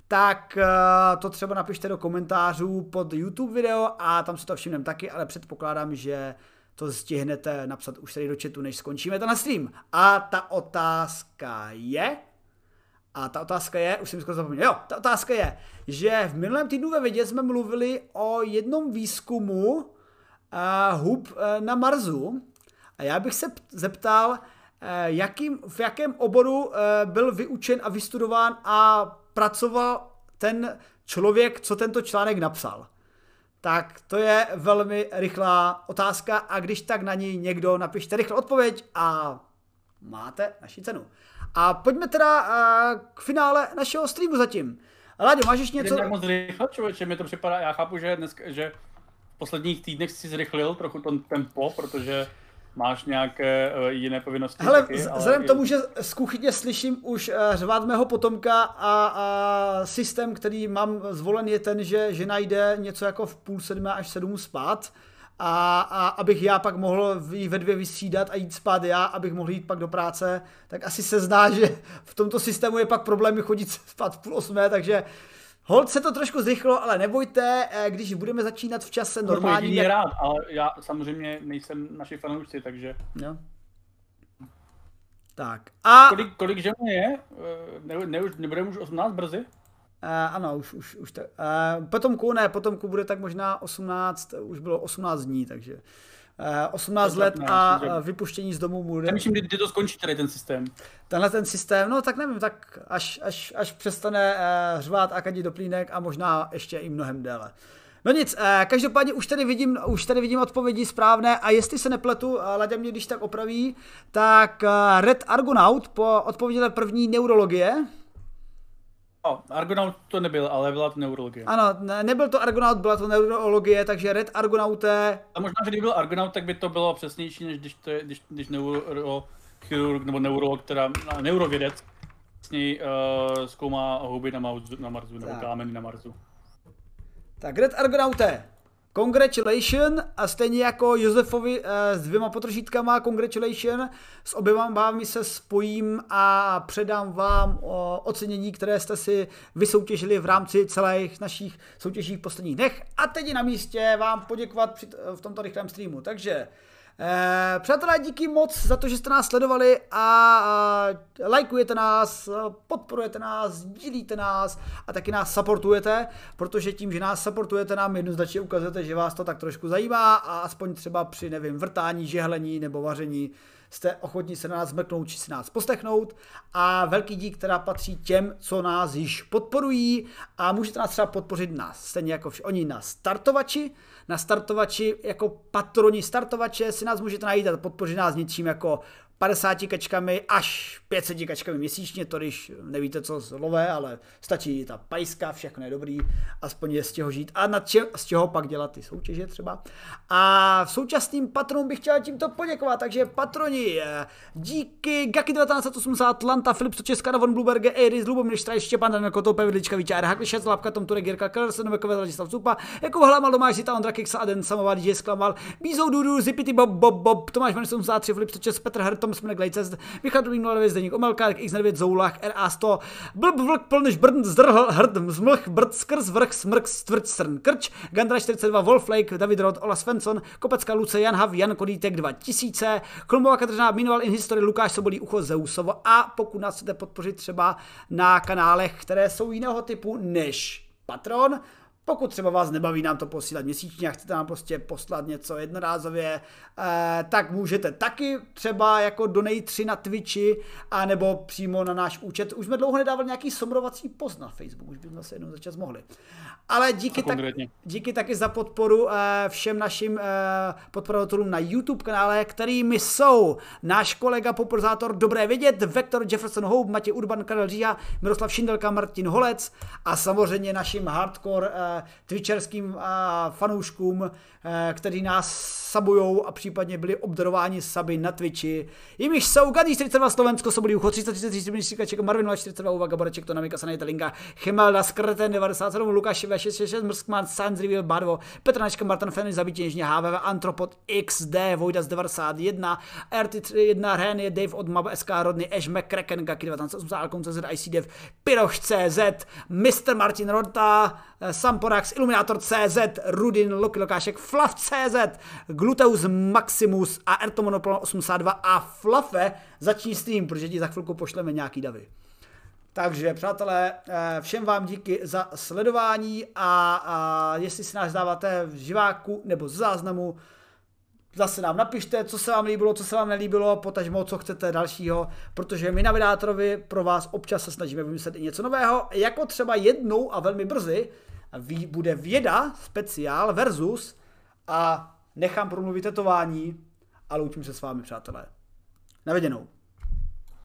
tak uh, to třeba napište do komentářů pod YouTube video a tam si to všimneme taky, ale předpokládám, že to stihnete napsat už tady do chatu, než skončíme ten stream. A ta otázka je, a ta otázka je, už jsem skoro zapomněl, jo, ta otázka je, že v minulém týdnu ve vědě jsme mluvili o jednom výzkumu uh, hub uh, na Marsu a já bych se zeptal, uh, jakým, v jakém oboru uh, byl vyučen a vystudován a pracoval ten člověk, co tento článek napsal? Tak to je velmi rychlá otázka a když tak na ní někdo napište rychle odpověď a máte naši cenu. A pojďme teda uh, k finále našeho streamu zatím. Láďo, máš ještě něco? Jdem moc rychle, člověče, mi to připadá, já chápu, že, dnes, že v posledních týdnech si zrychlil trochu ten tempo, protože máš nějaké uh, jiné povinnosti. Hele, taky, vzhledem k tomu, že z kuchyně slyším už uh, řvát mého potomka a, a systém, který mám zvolen je ten, že žena jde něco jako v půl sedmé až sedm spát, a, a abych já pak mohl jí ve dvě vystřídat a jít spát já, abych mohl jít pak do práce, tak asi se zná, že v tomto systému je pak problém chodit (laughs) spát v půl osmé, takže Hold se to trošku zrychlo, ale nebojte, eh, když budeme začínat v čase normální. Mě rád, ale já samozřejmě nejsem naši fanoušci, takže... Jo. Tak. A... Kolik, kolik žen je? Eh, ne, ne, nebude už 18 brzy? Uh, ano, už, už, už tak. Uh, potomku ne, potomku bude tak možná 18, už bylo 18 dní, takže... 18 eh, let a vypuštění z domu bude. Já myslím, kdy to skončí tady ten systém. Tenhle ten systém, no tak nevím, tak až, až, až přestane uh, řvát a kadit do plínek a možná ještě i mnohem déle. No nic, uh, každopádně už tady vidím, už tady vidím odpovědi správné a jestli se nepletu, Ladě mě když tak opraví, tak Red Argonaut po odpověděl první neurologie, No, Argonaut to nebyl, ale byla to neurologie. Ano, ne, nebyl to Argonaut, byla to neurologie, takže Red Argonauté. A možná, že kdyby byl Argonaut, tak by to bylo přesnější, než když, to je, když, když neurochirurg nebo neurolog, teda neurovědec, s něj uh, zkoumá houby na, Marsu, na Marsu, nebo kámeny na Marsu. Tak Red Argonauté, Congratulation a stejně jako Josefovi eh, s dvěma potržítkama Congratulation, s oběma vámi se spojím a předám vám ocenění, které jste si vysoutěžili v rámci celých našich soutěží v posledních dnech. A teď je na místě vám poděkovat v tomto rychlém streamu. Takže Eh, přátelé, díky moc za to, že jste nás sledovali a, lajkujete nás, podporujete nás, sdílíte nás a taky nás supportujete, protože tím, že nás supportujete, nám jednoznačně ukazujete, že vás to tak trošku zajímá a aspoň třeba při, nevím, vrtání, žehlení nebo vaření jste ochotní se na nás mrknout či si nás poslechnout. A velký dík teda patří těm, co nás již podporují a můžete nás třeba podpořit nás, stejně jako oni na startovači, na startovači jako patroni startovače si nás můžete najít a podpořit nás něčím jako 50 kačkami až 500 kačkami měsíčně, to když nevíte co lové, ale stačí ta pajska, všechno je dobrý, aspoň je z těho žít a na če, z čeho pak dělat ty soutěže třeba. A v současným patronům bych chtěl tímto poděkovat, takže patroni, eh, díky Gaki 1980, Atlanta, Filip Česká, Davon Blueberge, Eiris, Lubomír Štraj, Štěpán, Daniel Kotou, Vidlička, Víčár, Hakli, Šest, Lapka, Tom Turek, Jirka, Karlsen, Novekové, Ladislav Cupa, jako Hlamal, Tomáš Zita, Ondra Kiksa, Aden, Samová, DJ Sklamal, Bízou Dudu, Zipity, Bob, Bob, Bob, Tomáš Manis 83, Filip Petr Hrt, Tom Smenek, Lejcest, Michal Dubík 09, Zdeník Omelka, X9, Zoulach, RA100, Blb, Vlk, Plneš, Brn, Zdrhl, Hrd, Zmlch, Brd, Skrz, Vrch, Smrk, Stvrč, Srn, Krč, Gandra 42, Wolflake, David Rod, Ola Svensson, Kopecka, Luce, Jan Hav, Jan Kodítek 2000, Klumbová Kateřina, Minoval in History, Lukáš Sobolí, Ucho, Zeusovo. A pokud nás chcete podpořit třeba na kanálech, které jsou jiného typu než Patron, pokud třeba vás nebaví nám to posílat měsíčně a chcete nám prostě poslat něco jednorázově, eh, tak můžete taky třeba jako donate 3 na Twitchi a nebo přímo na náš účet. Už jsme dlouho nedávali nějaký somrovací post na Facebook, už bychom se jednou za čas mohli. Ale díky, tak, díky taky za podporu eh, všem našim eh, podporovatelům na YouTube kanále, kterými jsou náš kolega popularizátor Dobré vědět, Vektor Jefferson Hope, Matěj Urban, Karel Žíha, Miroslav Šindelka, Martin Holec a samozřejmě našim hardcore twitcherským fanouškům, eh, kteří nás sabujou a případně byli obdarováni saby na Twitchi. Jimiž jsou Gandhi 42 Slovensko, Sobolí Ucho 333 Ministříkaček, Marvin 42 Uvaga, Boreček, Tonamika, Sanita Linka, Chemelda, Skrten 97, Lukáš 666, Mrskman, Sans Reveal, Barvo, Petranačka, Martin Fenny, Zabití Něžně, HVV, Antropod, XD, Vojdas 91, RT1, Renie, Dave od Mab SK, Rodny, Ash McCracken, Gaki 1980, Alcon CZ, ICDev, Piroš CZ, Mr. Martin Rota, Samporax, Illuminator CZ, Rudin, Loki Lokášek, Flav CZ, Gluteus Maximus a Ertomonopol 82 a Flafe začni s tím, protože ti za chvilku pošleme nějaký davy. Takže, přátelé, eh, všem vám díky za sledování a, a jestli si nás dáváte v živáku nebo z záznamu, zase nám napište, co se vám líbilo, co se vám nelíbilo, potažmo, co chcete dalšího, protože my na Vydátorovi pro vás občas se snažíme vymyslet i něco nového, jako třeba jednou a velmi brzy bude věda speciál versus a nechám promluvit tetování a loučím se s vámi, přátelé. Naviděnou.